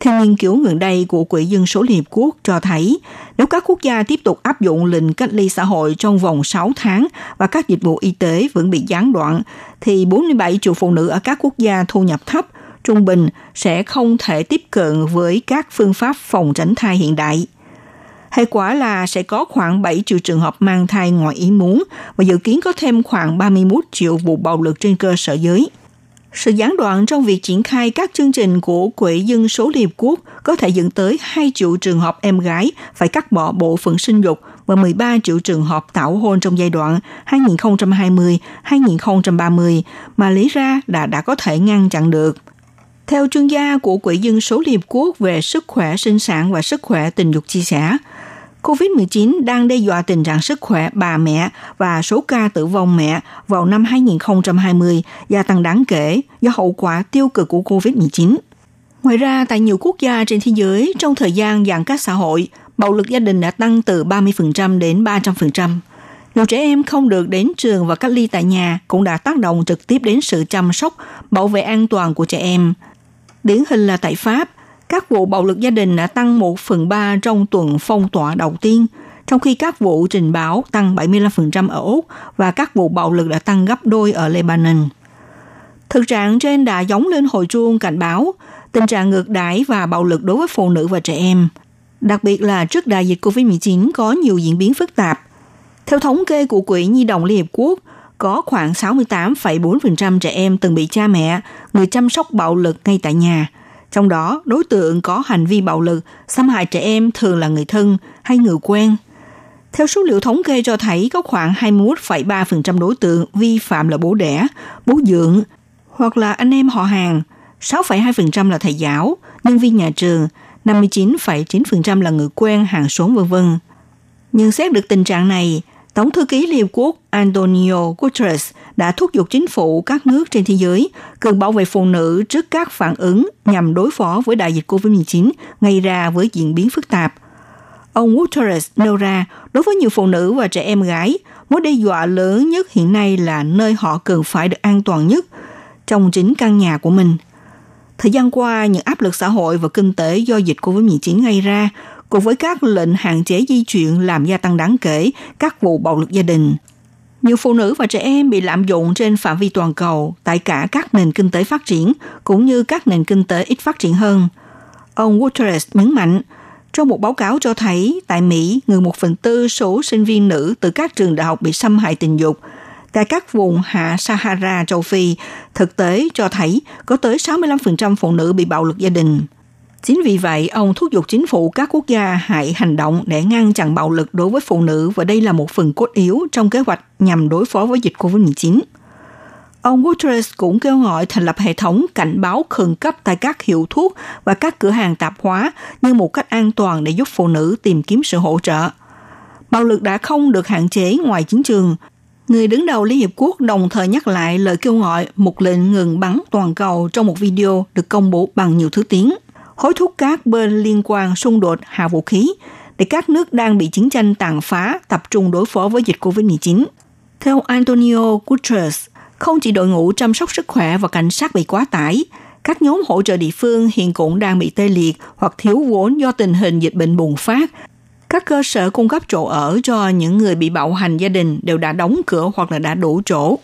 Theo nghiên cứu gần đây của Quỹ Dân số Liên Hiệp Quốc cho thấy, nếu các quốc gia tiếp tục áp dụng lệnh cách ly xã hội trong vòng 6 tháng và các dịch vụ y tế vẫn bị gián đoạn, thì 47 triệu phụ nữ ở các quốc gia thu nhập thấp – trung bình sẽ không thể tiếp cận với các phương pháp phòng tránh thai hiện đại. Hệ quả là sẽ có khoảng 7 triệu trường hợp mang thai ngoài ý muốn và dự kiến có thêm khoảng 31 triệu vụ bạo lực trên cơ sở giới. Sự gián đoạn trong việc triển khai các chương trình của Quỹ Dân số Liên Hợp Quốc có thể dẫn tới 2 triệu trường hợp em gái phải cắt bỏ bộ phận sinh dục và 13 triệu trường hợp tảo hôn trong giai đoạn 2020-2030 mà lý ra đã đã có thể ngăn chặn được – theo chuyên gia của Quỹ dân số Liên Hợp Quốc về sức khỏe sinh sản và sức khỏe tình dục chia sẻ, COVID-19 đang đe dọa tình trạng sức khỏe bà mẹ và số ca tử vong mẹ vào năm 2020 gia tăng đáng kể do hậu quả tiêu cực của COVID-19. Ngoài ra, tại nhiều quốc gia trên thế giới, trong thời gian giãn cách xã hội, bạo lực gia đình đã tăng từ 30% đến 300%. Nhiều trẻ em không được đến trường và cách ly tại nhà cũng đã tác động trực tiếp đến sự chăm sóc, bảo vệ an toàn của trẻ em. Điển hình là tại Pháp, các vụ bạo lực gia đình đã tăng 1 phần 3 trong tuần phong tỏa đầu tiên, trong khi các vụ trình báo tăng 75% ở Úc và các vụ bạo lực đã tăng gấp đôi ở Lebanon. Thực trạng trên đã giống lên hồi chuông cảnh báo tình trạng ngược đãi và bạo lực đối với phụ nữ và trẻ em, đặc biệt là trước đại dịch COVID-19 có nhiều diễn biến phức tạp. Theo thống kê của Quỹ Nhi đồng Liên Hiệp Quốc, có khoảng 68,4% trẻ em từng bị cha mẹ, người chăm sóc bạo lực ngay tại nhà – trong đó, đối tượng có hành vi bạo lực, xâm hại trẻ em thường là người thân hay người quen. Theo số liệu thống kê cho thấy có khoảng 21,3% đối tượng vi phạm là bố đẻ, bố dưỡng hoặc là anh em họ hàng, 6,2% là thầy giáo, nhân viên nhà trường, 59,9% là người quen, hàng xóm vân vân. Nhưng xét được tình trạng này, Tổng thư ký Liên Hợp Quốc Antonio Guterres đã thúc giục chính phủ các nước trên thế giới cần bảo vệ phụ nữ trước các phản ứng nhằm đối phó với đại dịch COVID-19 gây ra với diễn biến phức tạp. Ông Guterres nêu ra, đối với nhiều phụ nữ và trẻ em gái, mối đe dọa lớn nhất hiện nay là nơi họ cần phải được an toàn nhất trong chính căn nhà của mình. Thời gian qua, những áp lực xã hội và kinh tế do dịch COVID-19 gây ra cùng với các lệnh hạn chế di chuyển làm gia tăng đáng kể các vụ bạo lực gia đình. Nhiều phụ nữ và trẻ em bị lạm dụng trên phạm vi toàn cầu tại cả các nền kinh tế phát triển cũng như các nền kinh tế ít phát triển hơn. Ông Waters nhấn mạnh, trong một báo cáo cho thấy tại Mỹ, người một phần tư số sinh viên nữ từ các trường đại học bị xâm hại tình dục. Tại các vùng hạ Sahara châu Phi, thực tế cho thấy có tới 65% phụ nữ bị bạo lực gia đình. Chính vì vậy, ông thúc giục chính phủ các quốc gia hãy hành động để ngăn chặn bạo lực đối với phụ nữ và đây là một phần cốt yếu trong kế hoạch nhằm đối phó với dịch COVID-19. Ông Guterres cũng kêu gọi thành lập hệ thống cảnh báo khẩn cấp tại các hiệu thuốc và các cửa hàng tạp hóa như một cách an toàn để giúp phụ nữ tìm kiếm sự hỗ trợ. Bạo lực đã không được hạn chế ngoài chiến trường. Người đứng đầu Liên Hiệp Quốc đồng thời nhắc lại lời kêu gọi một lệnh ngừng bắn toàn cầu trong một video được công bố bằng nhiều thứ tiếng – hối thúc các bên liên quan xung đột hạ vũ khí để các nước đang bị chiến tranh tàn phá tập trung đối phó với dịch COVID-19. Theo Antonio Guterres, không chỉ đội ngũ chăm sóc sức khỏe và cảnh sát bị quá tải, các nhóm hỗ trợ địa phương hiện cũng đang bị tê liệt hoặc thiếu vốn do tình hình dịch bệnh bùng phát. Các cơ sở cung cấp chỗ ở cho những người bị bạo hành gia đình đều đã đóng cửa hoặc là đã đủ chỗ.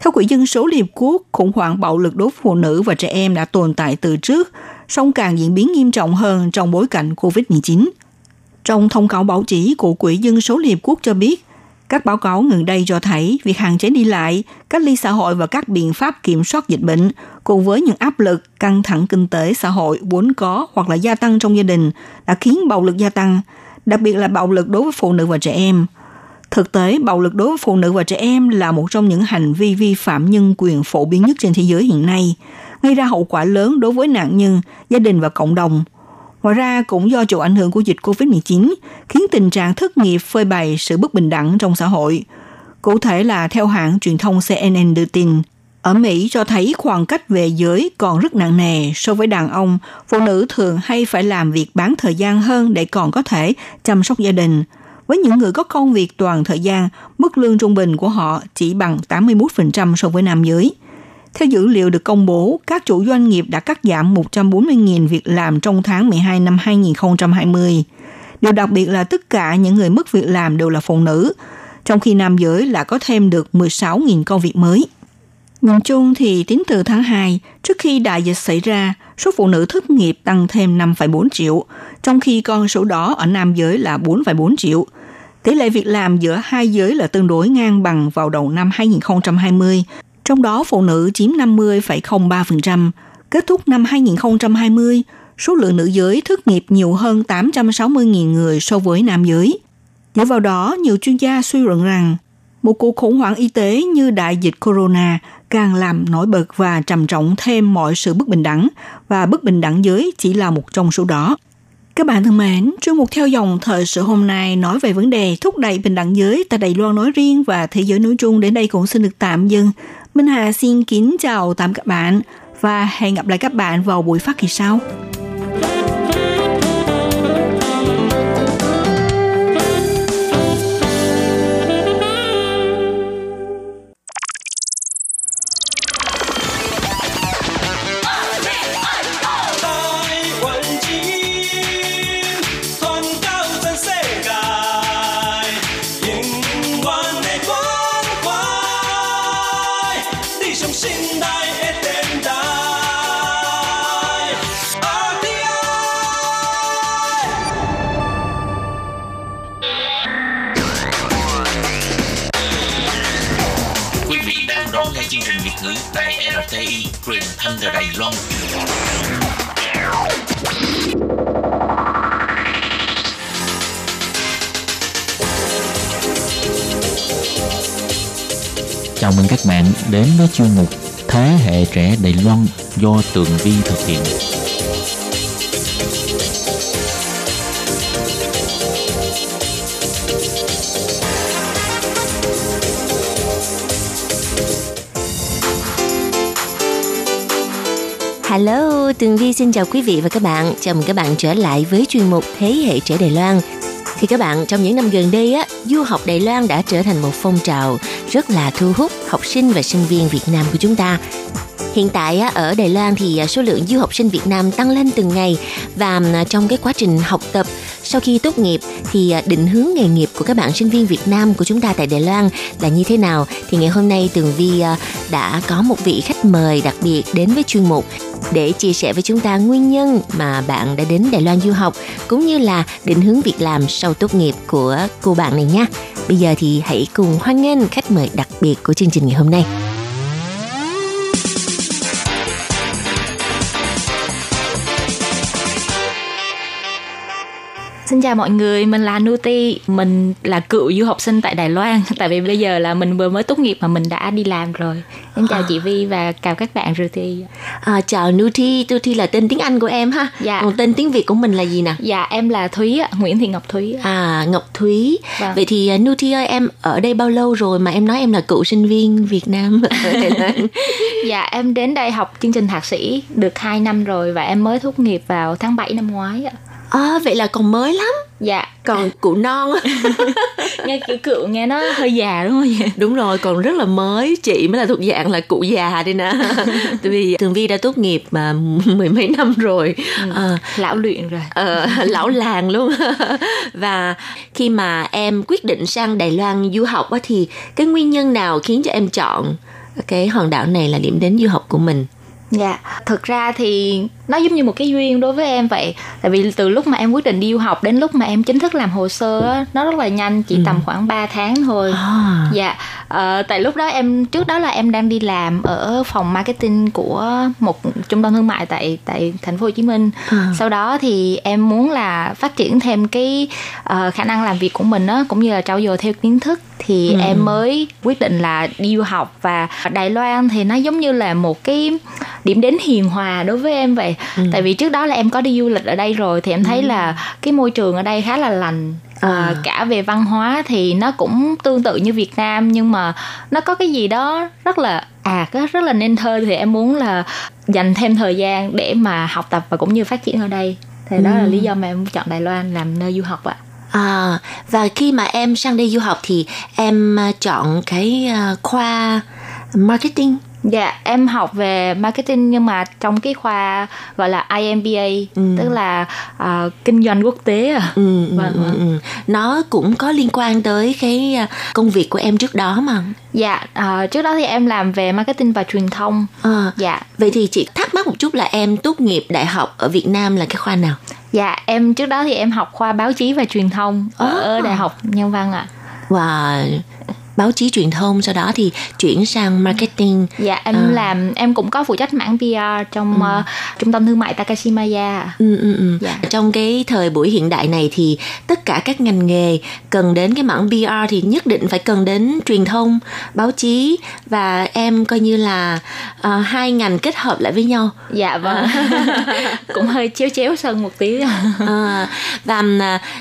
Theo Quỹ dân số Liên Hợp Quốc, khủng hoảng bạo lực đối với phụ nữ và trẻ em đã tồn tại từ trước, song càng diễn biến nghiêm trọng hơn trong bối cảnh COVID-19. Trong thông cáo báo chí của Quỹ dân số Liên Hợp Quốc cho biết, các báo cáo gần đây cho thấy việc hạn chế đi lại, cách ly xã hội và các biện pháp kiểm soát dịch bệnh, cùng với những áp lực, căng thẳng kinh tế xã hội vốn có hoặc là gia tăng trong gia đình, đã khiến bạo lực gia tăng, đặc biệt là bạo lực đối với phụ nữ và trẻ em. Thực tế, bạo lực đối với phụ nữ và trẻ em là một trong những hành vi vi phạm nhân quyền phổ biến nhất trên thế giới hiện nay gây ra hậu quả lớn đối với nạn nhân, gia đình và cộng đồng. Ngoài ra, cũng do chịu ảnh hưởng của dịch COVID-19, khiến tình trạng thất nghiệp phơi bày sự bất bình đẳng trong xã hội. Cụ thể là theo hãng truyền thông CNN đưa tin, ở Mỹ cho thấy khoảng cách về giới còn rất nặng nề so với đàn ông, phụ nữ thường hay phải làm việc bán thời gian hơn để còn có thể chăm sóc gia đình. Với những người có công việc toàn thời gian, mức lương trung bình của họ chỉ bằng 81% so với nam giới. Theo dữ liệu được công bố, các chủ doanh nghiệp đã cắt giảm 140.000 việc làm trong tháng 12 năm 2020. Điều đặc biệt là tất cả những người mất việc làm đều là phụ nữ, trong khi nam giới lại có thêm được 16.000 công việc mới. Nhìn chung thì tính từ tháng 2, trước khi đại dịch xảy ra, số phụ nữ thất nghiệp tăng thêm 5,4 triệu, trong khi con số đó ở nam giới là 4,4 triệu. Tỷ lệ việc làm giữa hai giới là tương đối ngang bằng vào đầu năm 2020, trong đó phụ nữ chiếm 50,03%. Kết thúc năm 2020, số lượng nữ giới thất nghiệp nhiều hơn 860.000 người so với nam giới. Dựa vào đó, nhiều chuyên gia suy luận rằng một cuộc khủng hoảng y tế như đại dịch corona càng làm nổi bật và trầm trọng thêm mọi sự bất bình đẳng và bất bình đẳng giới chỉ là một trong số đó. Các bạn thân mến, chuyên mục theo dòng thời sự hôm nay nói về vấn đề thúc đẩy bình đẳng giới tại Đài Loan nói riêng và thế giới nói chung đến đây cũng xin được tạm dừng. Minh Hà xin kính chào tạm các bạn và hẹn gặp lại các bạn vào buổi phát kỳ sau. Bạn đến với chuyên mục Thế hệ trẻ Đài Loan do Tường Vi thực hiện. Hello, Tường Vi xin chào quý vị và các bạn. Chào mừng các bạn trở lại với chuyên mục Thế hệ trẻ Đài Loan. Thì các bạn, trong những năm gần đây á, du học Đài Loan đã trở thành một phong trào rất là thu hút học sinh và sinh viên Việt Nam của chúng ta. Hiện tại ở Đài Loan thì à, số lượng du học sinh Việt Nam tăng lên từng ngày và à, trong cái quá trình học tập sau khi tốt nghiệp thì à, định hướng nghề nghiệp của các bạn sinh viên Việt Nam của chúng ta tại Đài Loan là như thế nào? Thì ngày hôm nay Tường Vi à, đã có một vị khách mời đặc biệt đến với chuyên mục để chia sẻ với chúng ta nguyên nhân mà bạn đã đến Đài Loan du học cũng như là định hướng việc làm sau tốt nghiệp của cô bạn này nha. Bây giờ thì hãy cùng hoan nghênh khách mời đặc biệt của chương trình ngày hôm nay. Xin chào mọi người, mình là Nuti, mình là cựu du học sinh tại Đài Loan. Tại vì bây giờ là mình vừa mới tốt nghiệp mà mình đã đi làm rồi. Em chào à. chị Vi và chào các bạn Nuti à, Chào Nuti, Nuti là tên tiếng Anh của em ha. Dạ. Còn tên tiếng Việt của mình là gì nè? Dạ em là Thúy, Nguyễn Thị Ngọc Thúy À Ngọc Thúy. Vâng. Vậy thì à, Nuti ơi em ở đây bao lâu rồi mà em nói em là cựu sinh viên Việt Nam? Dạ em đến đây học chương trình thạc sĩ được 2 năm rồi và em mới tốt nghiệp vào tháng 7 năm ngoái ạ à, vậy là còn mới lắm. Dạ. Còn cụ non nghe kiểu cựu nghe nó hơi già đúng không vậy? Đúng rồi còn rất là mới. Chị mới là thuộc dạng là cụ già đi nè. Tại vì tường vi đã tốt nghiệp mà mười mấy năm rồi. Ừ, à, lão luyện rồi. À, lão làng luôn. Và khi mà em quyết định sang đài loan du học á thì cái nguyên nhân nào khiến cho em chọn cái hòn đảo này là điểm đến du học của mình? Dạ, thực ra thì nó giống như một cái duyên đối với em vậy. Tại vì từ lúc mà em quyết định đi du học đến lúc mà em chính thức làm hồ sơ á, nó rất là nhanh, chỉ ừ. tầm khoảng 3 tháng thôi. À. Dạ, uh, tại lúc đó em trước đó là em đang đi làm ở phòng marketing của một trung tâm thương mại tại tại thành phố Hồ Chí Minh. À. Sau đó thì em muốn là phát triển thêm cái uh, khả năng làm việc của mình á cũng như là trau dồi theo kiến thức thì ừ. em mới quyết định là đi du học và Đài Loan thì nó giống như là một cái điểm đến hiền hòa đối với em vậy ừ. tại vì trước đó là em có đi du lịch ở đây rồi thì em thấy ừ. là cái môi trường ở đây khá là lành à. À, cả về văn hóa thì nó cũng tương tự như Việt Nam nhưng mà nó có cái gì đó rất là à rất là nên thơ thì em muốn là dành thêm thời gian để mà học tập và cũng như phát triển ở đây thì ừ. đó là lý do mà em chọn Đài Loan làm nơi du học ạ. À, và khi mà em sang đây du học thì em à, chọn cái à, khoa marketing Dạ, em học về marketing nhưng mà trong cái khoa gọi là IMBA, ừ. tức là uh, kinh doanh quốc tế à. Ừ, ừ, vâng, ừ, vâng. Ừ. Nó cũng có liên quan tới cái công việc của em trước đó mà. Dạ, uh, trước đó thì em làm về marketing và truyền thông. À, dạ. Vậy thì chị thắc mắc một chút là em tốt nghiệp đại học ở Việt Nam là cái khoa nào? Dạ, em trước đó thì em học khoa báo chí và truyền thông ở, à. ở Đại học Nhân Văn ạ. À. Wow báo chí truyền thông sau đó thì chuyển sang marketing dạ em à. làm em cũng có phụ trách mảng PR trong ừ. uh, trung tâm thương mại Takashimaya ừ, ừ, ừ. Dạ. trong cái thời buổi hiện đại này thì tất cả các ngành nghề cần đến cái mảng PR thì nhất định phải cần đến truyền thông báo chí và em coi như là uh, hai ngành kết hợp lại với nhau dạ vâng cũng hơi chéo chéo sân một tí à, và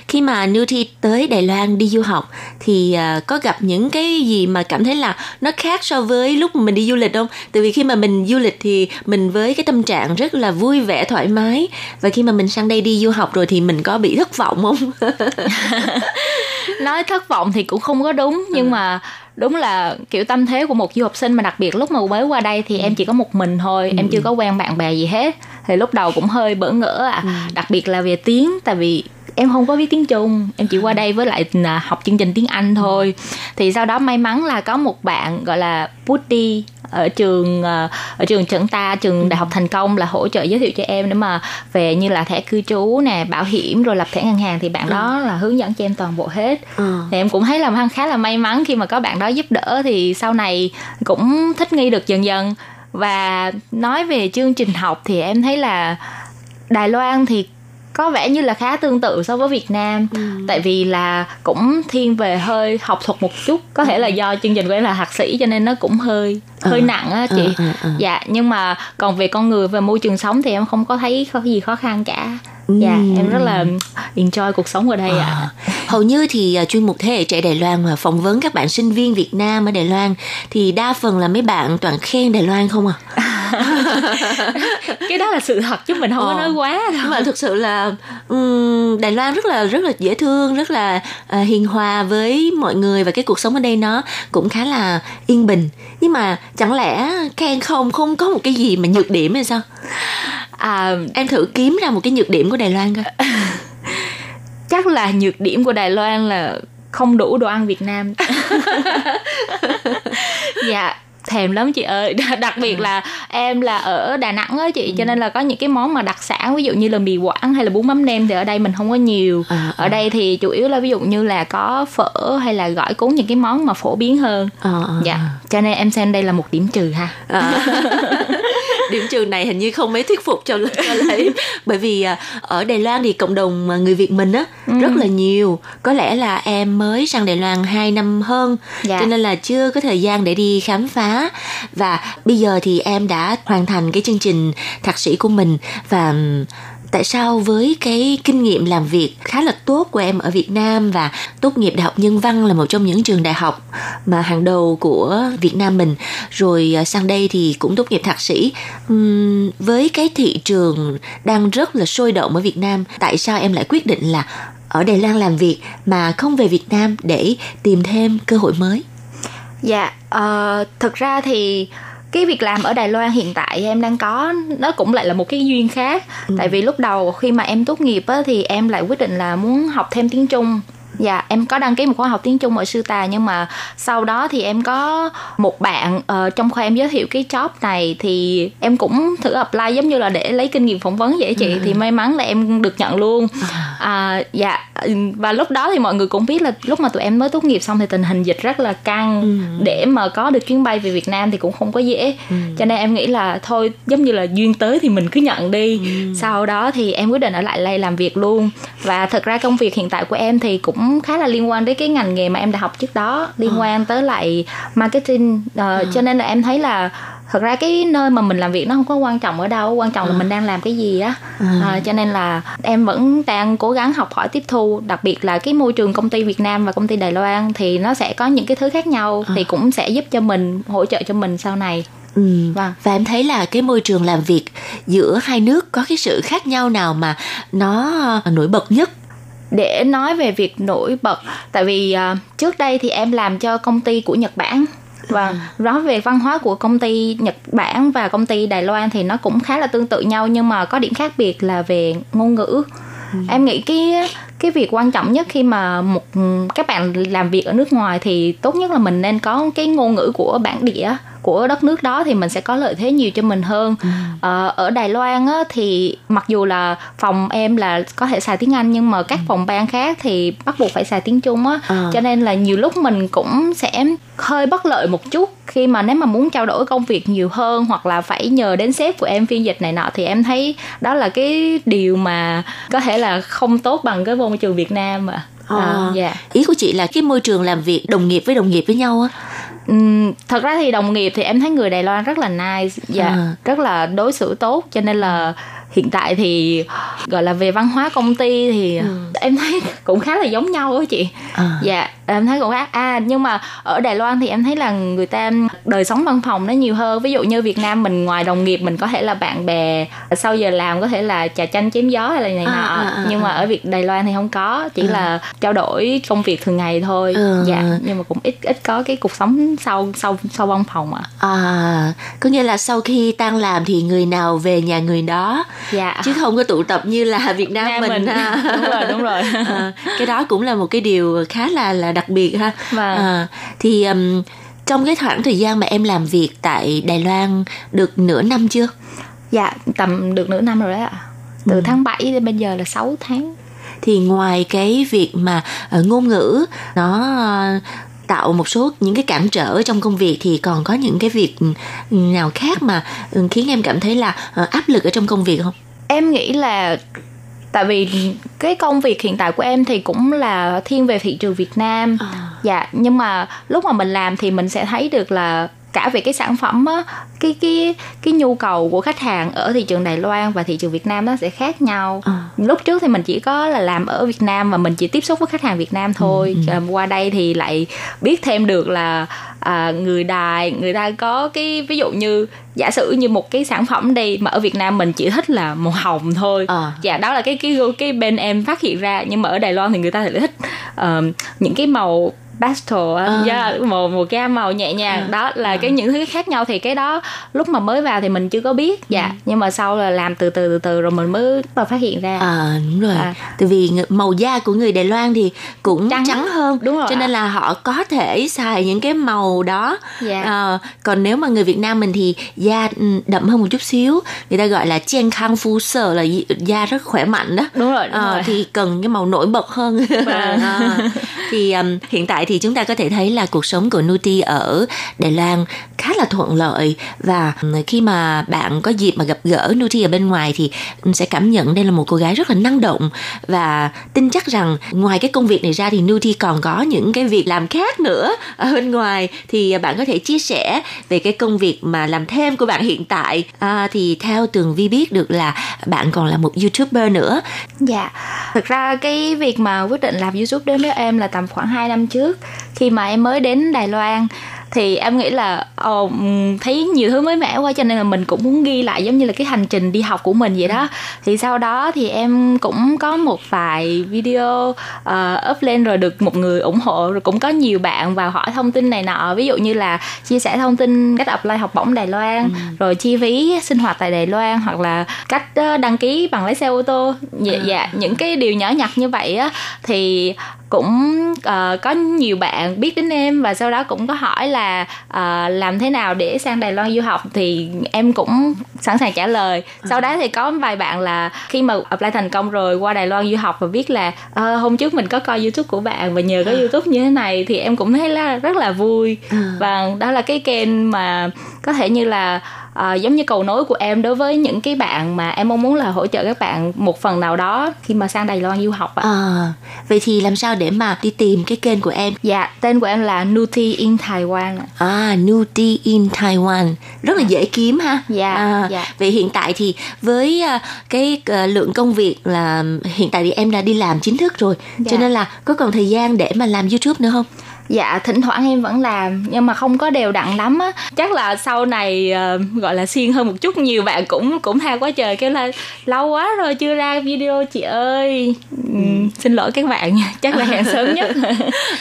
khi mà Newty tới Đài Loan đi du học thì uh, có gặp những cái gì mà cảm thấy là nó khác so với lúc mình đi du lịch không? Tại vì khi mà mình du lịch thì mình với cái tâm trạng rất là vui vẻ thoải mái và khi mà mình sang đây đi du học rồi thì mình có bị thất vọng không? nói thất vọng thì cũng không có đúng nhưng à. mà đúng là kiểu tâm thế của một du học sinh mà đặc biệt lúc mà mới qua đây thì ừ. em chỉ có một mình thôi ừ. em chưa có quen bạn bè gì hết thì lúc đầu cũng hơi bỡ ngỡ à ừ. đặc biệt là về tiếng tại vì em không có biết tiếng Trung em chỉ qua đây với lại à, học chương trình tiếng Anh thôi thì sau đó may mắn là có một bạn gọi là Putti ở trường à, ở trường Trần Ta trường đại học thành công là hỗ trợ giới thiệu cho em để mà về như là thẻ cư trú nè bảo hiểm rồi lập thẻ ngân hàng thì bạn ừ. đó là hướng dẫn cho em toàn bộ hết ừ. thì em cũng thấy là khá là may mắn khi mà có bạn đó giúp đỡ thì sau này cũng thích nghi được dần dần và nói về chương trình học thì em thấy là Đài Loan thì có vẻ như là khá tương tự so với Việt Nam ừ. tại vì là cũng thiên về hơi học thuật một chút có thể là ừ. do chương trình của em là thạc sĩ cho nên nó cũng hơi hơi ừ. nặng á chị ừ, ừ, ừ. dạ nhưng mà còn về con người và môi trường sống thì em không có thấy có gì khó khăn cả dạ em rất là enjoy cuộc sống ở đây ạ à. hầu như thì uh, chuyên mục thế hệ trẻ Đài Loan mà phỏng vấn các bạn sinh viên Việt Nam ở Đài Loan thì đa phần là mấy bạn toàn khen Đài Loan không à cái đó là sự thật chứ mình không ờ. có nói quá đâu. nhưng mà thực sự là um, Đài Loan rất là rất là dễ thương rất là uh, hiền hòa với mọi người và cái cuộc sống ở đây nó cũng khá là yên bình. Nhưng mà chẳng lẽ khen không không có một cái gì mà nhược điểm hay sao? À, em thử kiếm ra một cái nhược điểm của Đài Loan coi. Chắc là nhược điểm của Đài Loan là không đủ đồ ăn Việt Nam. Dạ thèm lắm chị ơi đặc biệt ừ. là em là ở đà nẵng á chị cho ừ. nên là có những cái món mà đặc sản ví dụ như là mì quảng hay là bún mắm nem thì ở đây mình không có nhiều à, ở à. đây thì chủ yếu là ví dụ như là có phở hay là gỏi cuốn những cái món mà phổ biến hơn à, à, dạ cho nên em xem đây là một điểm trừ ha à. điểm trường này hình như không mấy thuyết phục cho, cho lấy bởi vì à, ở Đài Loan thì cộng đồng người Việt mình á ừ. rất là nhiều có lẽ là em mới sang Đài Loan 2 năm hơn dạ. cho nên là chưa có thời gian để đi khám phá và bây giờ thì em đã hoàn thành cái chương trình thạc sĩ của mình và tại sao với cái kinh nghiệm làm việc khá là tốt của em ở Việt Nam và tốt nghiệp Đại học Nhân văn là một trong những trường đại học mà hàng đầu của Việt Nam mình rồi à, sang đây thì cũng tốt nghiệp thạc sĩ. Uhm, với cái thị trường đang rất là sôi động ở Việt Nam tại sao em lại quyết định là ở Đài Loan làm việc mà không về Việt Nam để tìm thêm cơ hội mới? Dạ uh, thực ra thì cái việc làm ở Đài Loan hiện tại em đang có nó cũng lại là một cái duyên khác ừ. tại vì lúc đầu khi mà em tốt nghiệp á, thì em lại quyết định là muốn học thêm tiếng Trung Dạ, em có đăng ký một khóa học tiếng Trung ở Sư Tà nhưng mà sau đó thì em có một bạn uh, trong khoa em giới thiệu cái job này thì em cũng thử apply giống như là để lấy kinh nghiệm phỏng vấn vậy chị ừ. thì may mắn là em được nhận luôn. À. à, dạ và lúc đó thì mọi người cũng biết là lúc mà tụi em mới tốt nghiệp xong thì tình hình dịch rất là căng ừ. để mà có được chuyến bay về Việt Nam thì cũng không có dễ. Ừ. Cho nên em nghĩ là thôi giống như là duyên tới thì mình cứ nhận đi. Ừ. Sau đó thì em quyết định ở lại đây làm việc luôn. Và thật ra công việc hiện tại của em thì cũng khá là liên quan đến cái ngành nghề mà em đã học trước đó liên ờ. quan tới lại marketing uh, à. cho nên là em thấy là thật ra cái nơi mà mình làm việc nó không có quan trọng ở đâu quan trọng à. là mình đang làm cái gì á à. À, cho nên là em vẫn đang cố gắng học hỏi tiếp thu đặc biệt là cái môi trường công ty Việt Nam và công ty Đài Loan thì nó sẽ có những cái thứ khác nhau à. thì cũng sẽ giúp cho mình hỗ trợ cho mình sau này Ừ. Vâng. Và em thấy là cái môi trường làm việc giữa hai nước có cái sự khác nhau nào mà nó nổi bật nhất để nói về việc nổi bật tại vì uh, trước đây thì em làm cho công ty của Nhật Bản và ừ. nói về văn hóa của công ty Nhật Bản và công ty Đài Loan thì nó cũng khá là tương tự nhau nhưng mà có điểm khác biệt là về ngôn ngữ ừ. em nghĩ cái cái việc quan trọng nhất khi mà một các bạn làm việc ở nước ngoài thì tốt nhất là mình nên có cái ngôn ngữ của bản địa của đất nước đó thì mình sẽ có lợi thế nhiều cho mình hơn ừ. ờ, ở Đài Loan á, thì mặc dù là phòng em là có thể xài tiếng Anh nhưng mà các ừ. phòng ban khác thì bắt buộc phải xài tiếng Trung á à. cho nên là nhiều lúc mình cũng sẽ hơi bất lợi một chút khi mà nếu mà muốn trao đổi công việc nhiều hơn hoặc là phải nhờ đến sếp của em phiên dịch này nọ thì em thấy đó là cái điều mà có thể là không tốt bằng cái môi trường Việt Nam mà À, à, dạ. ý của chị là cái môi trường làm việc đồng nghiệp với đồng nghiệp với nhau á thật ra thì đồng nghiệp thì em thấy người Đài Loan rất là nice, dạ, à. rất là đối xử tốt cho nên là hiện tại thì gọi là về văn hóa công ty thì ừ. em thấy cũng khá là giống nhau đó chị à. dạ em thấy cũng khác à nhưng mà ở Đài Loan thì em thấy là người ta đời sống văn phòng nó nhiều hơn ví dụ như Việt Nam mình ngoài đồng nghiệp mình có thể là bạn bè sau giờ làm có thể là trà chanh chém gió hay là này à, nọ à, à, nhưng mà ở Việt Đài Loan thì không có chỉ à. là trao đổi công việc thường ngày thôi ừ. dạ nhưng mà cũng ít ít có cái cuộc sống sau sau sau văn phòng ạ à. à có nghĩa là sau khi tan làm thì người nào về nhà người đó dạ. chứ không có tụ tập như là Việt Nam Nga mình, mình. À. đúng rồi đúng rồi à, cái đó cũng là một cái điều khá là là đặc biệt ha. Vâng. à, thì um, trong cái khoảng thời gian mà em làm việc tại Đài Loan được nửa năm chưa? Dạ tầm được nửa năm rồi đấy ạ. Từ ừ. tháng 7 đến bây giờ là 6 tháng. Thì ngoài cái việc mà uh, ngôn ngữ nó uh, tạo một số những cái cản trở trong công việc thì còn có những cái việc nào khác mà khiến em cảm thấy là uh, áp lực ở trong công việc không? Em nghĩ là tại vì cái công việc hiện tại của em thì cũng là thiên về thị trường Việt Nam à. dạ nhưng mà lúc mà mình làm thì mình sẽ thấy được là cả về cái sản phẩm á cái cái cái nhu cầu của khách hàng ở thị trường Đài Loan và thị trường Việt Nam nó sẽ khác nhau à. lúc trước thì mình chỉ có là làm ở Việt Nam và mình chỉ tiếp xúc với khách hàng Việt Nam thôi ừ, ừ. qua đây thì lại biết thêm được là à, người Đài người ta có cái ví dụ như giả sử như một cái sản phẩm đi mà ở Việt Nam mình chỉ thích là màu hồng thôi à. dạ đó là cái cái cái bên em phát hiện ra nhưng mà ở Đài Loan thì người ta lại thích uh, những cái màu pastel à. yeah, một một gam màu nhẹ nhàng à. đó là à. cái những thứ khác nhau thì cái đó lúc mà mới vào thì mình chưa có biết dạ ừ. nhưng mà sau là làm từ từ từ từ rồi mình mới bắt phát hiện ra à đúng rồi à. tại vì màu da của người Đài Loan thì cũng trắng, trắng hơn đúng rồi cho nên là họ có thể xài những cái màu đó dạ. à, còn nếu mà người Việt Nam mình thì da ừ, đậm hơn một chút xíu người ta gọi là chen khang phu sở là da rất khỏe mạnh đó đúng rồi, đúng à, rồi. thì cần cái màu nổi bật hơn vâng. à, thì um, hiện tại thì chúng ta có thể thấy là cuộc sống của Nuti ở Đài Loan khá là thuận lợi. Và khi mà bạn có dịp mà gặp gỡ Nuti ở bên ngoài thì sẽ cảm nhận đây là một cô gái rất là năng động. Và tin chắc rằng ngoài cái công việc này ra thì Nuti còn có những cái việc làm khác nữa ở bên ngoài. Thì bạn có thể chia sẻ về cái công việc mà làm thêm của bạn hiện tại. À, thì theo tường vi biết được là bạn còn là một youtuber nữa. Dạ. Thực ra cái việc mà quyết định làm youtube đến với em là tầm khoảng 2 năm trước khi mà em mới đến Đài Loan thì em nghĩ là oh, thấy nhiều thứ mới mẻ quá cho nên là mình cũng muốn ghi lại giống như là cái hành trình đi học của mình vậy đó thì sau đó thì em cũng có một vài video uh, up lên rồi được một người ủng hộ rồi cũng có nhiều bạn vào hỏi thông tin này nọ ví dụ như là chia sẻ thông tin cách apply học bổng Đài Loan ừ. rồi chi phí sinh hoạt tại Đài Loan hoặc là cách uh, đăng ký bằng lái xe ô tô dạ, à. dạ những cái điều nhỏ nhặt như vậy á thì cũng uh, có nhiều bạn biết đến em và sau đó cũng có hỏi là uh, làm thế nào để sang Đài Loan du học thì em cũng sẵn sàng trả lời sau đó thì có vài bạn là khi mà apply thành công rồi qua Đài Loan du học và biết là uh, hôm trước mình có coi YouTube của bạn và nhờ có à. YouTube như thế này thì em cũng thấy là rất là vui à. và đó là cái kênh mà có thể như là à, giống như cầu nối của em đối với những cái bạn mà em mong muốn là hỗ trợ các bạn một phần nào đó khi mà sang Đài Loan du học ạ. À, vậy thì làm sao để mà đi tìm cái kênh của em? Dạ, tên của em là Nuti in Taiwan. À, Nuti in Taiwan, rất là dễ kiếm ha. Dạ. À, dạ. Vậy hiện tại thì với uh, cái uh, lượng công việc là hiện tại thì em đã đi làm chính thức rồi, dạ. cho nên là có còn thời gian để mà làm YouTube nữa không? Dạ thỉnh thoảng em vẫn làm nhưng mà không có đều đặn lắm á. Chắc là sau này uh, gọi là xuyên hơn một chút nhiều bạn cũng cũng tha quá trời kêu là lâu quá rồi chưa ra video chị ơi. Ừ. xin lỗi các bạn nha chắc là hẹn sớm nhất.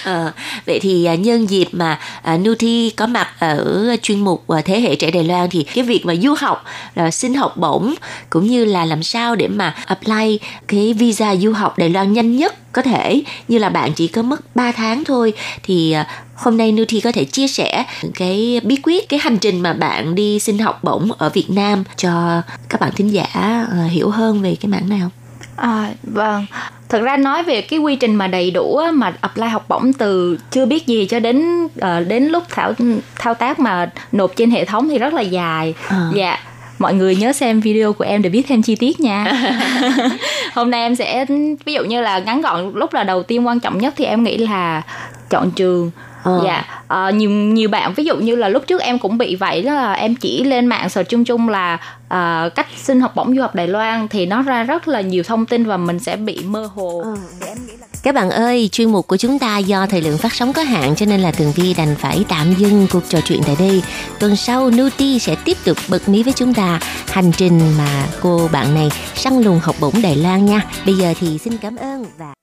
À, vậy thì uh, nhân dịp mà uh, Nuti có mặt ở chuyên mục thế hệ trẻ Đài Loan thì cái việc mà du học là xin học bổng cũng như là làm sao để mà apply cái visa du học Đài Loan nhanh nhất có thể như là bạn chỉ có mất 3 tháng thôi thì à, hôm nay Nuti có thể chia sẻ cái bí quyết cái hành trình mà bạn đi xin học bổng ở Việt Nam cho các bạn thính giả à, hiểu hơn về cái mảng nào. À, vâng thực ra nói về cái quy trình mà đầy đủ mà apply học bổng từ chưa biết gì cho đến uh, đến lúc thảo thao tác mà nộp trên hệ thống thì rất là dài à. dạ mọi người nhớ xem video của em để biết thêm chi tiết nha. Hôm nay em sẽ ví dụ như là ngắn gọn lúc là đầu tiên quan trọng nhất thì em nghĩ là chọn trường Ờ. dạ uh, nhiều nhiều bạn ví dụ như là lúc trước em cũng bị vậy đó là em chỉ lên mạng search chung chung là uh, cách xin học bổng du học Đài Loan thì nó ra rất là nhiều thông tin và mình sẽ bị mơ hồ ờ. các bạn ơi, chuyên mục của chúng ta do thời lượng phát sóng có hạn cho nên là Tường Vi đành phải tạm dừng cuộc trò chuyện tại đây. Tuần sau Nuti sẽ tiếp tục bật mí với chúng ta hành trình mà cô bạn này săn lùng học bổng Đài Loan nha. Bây giờ thì xin cảm ơn và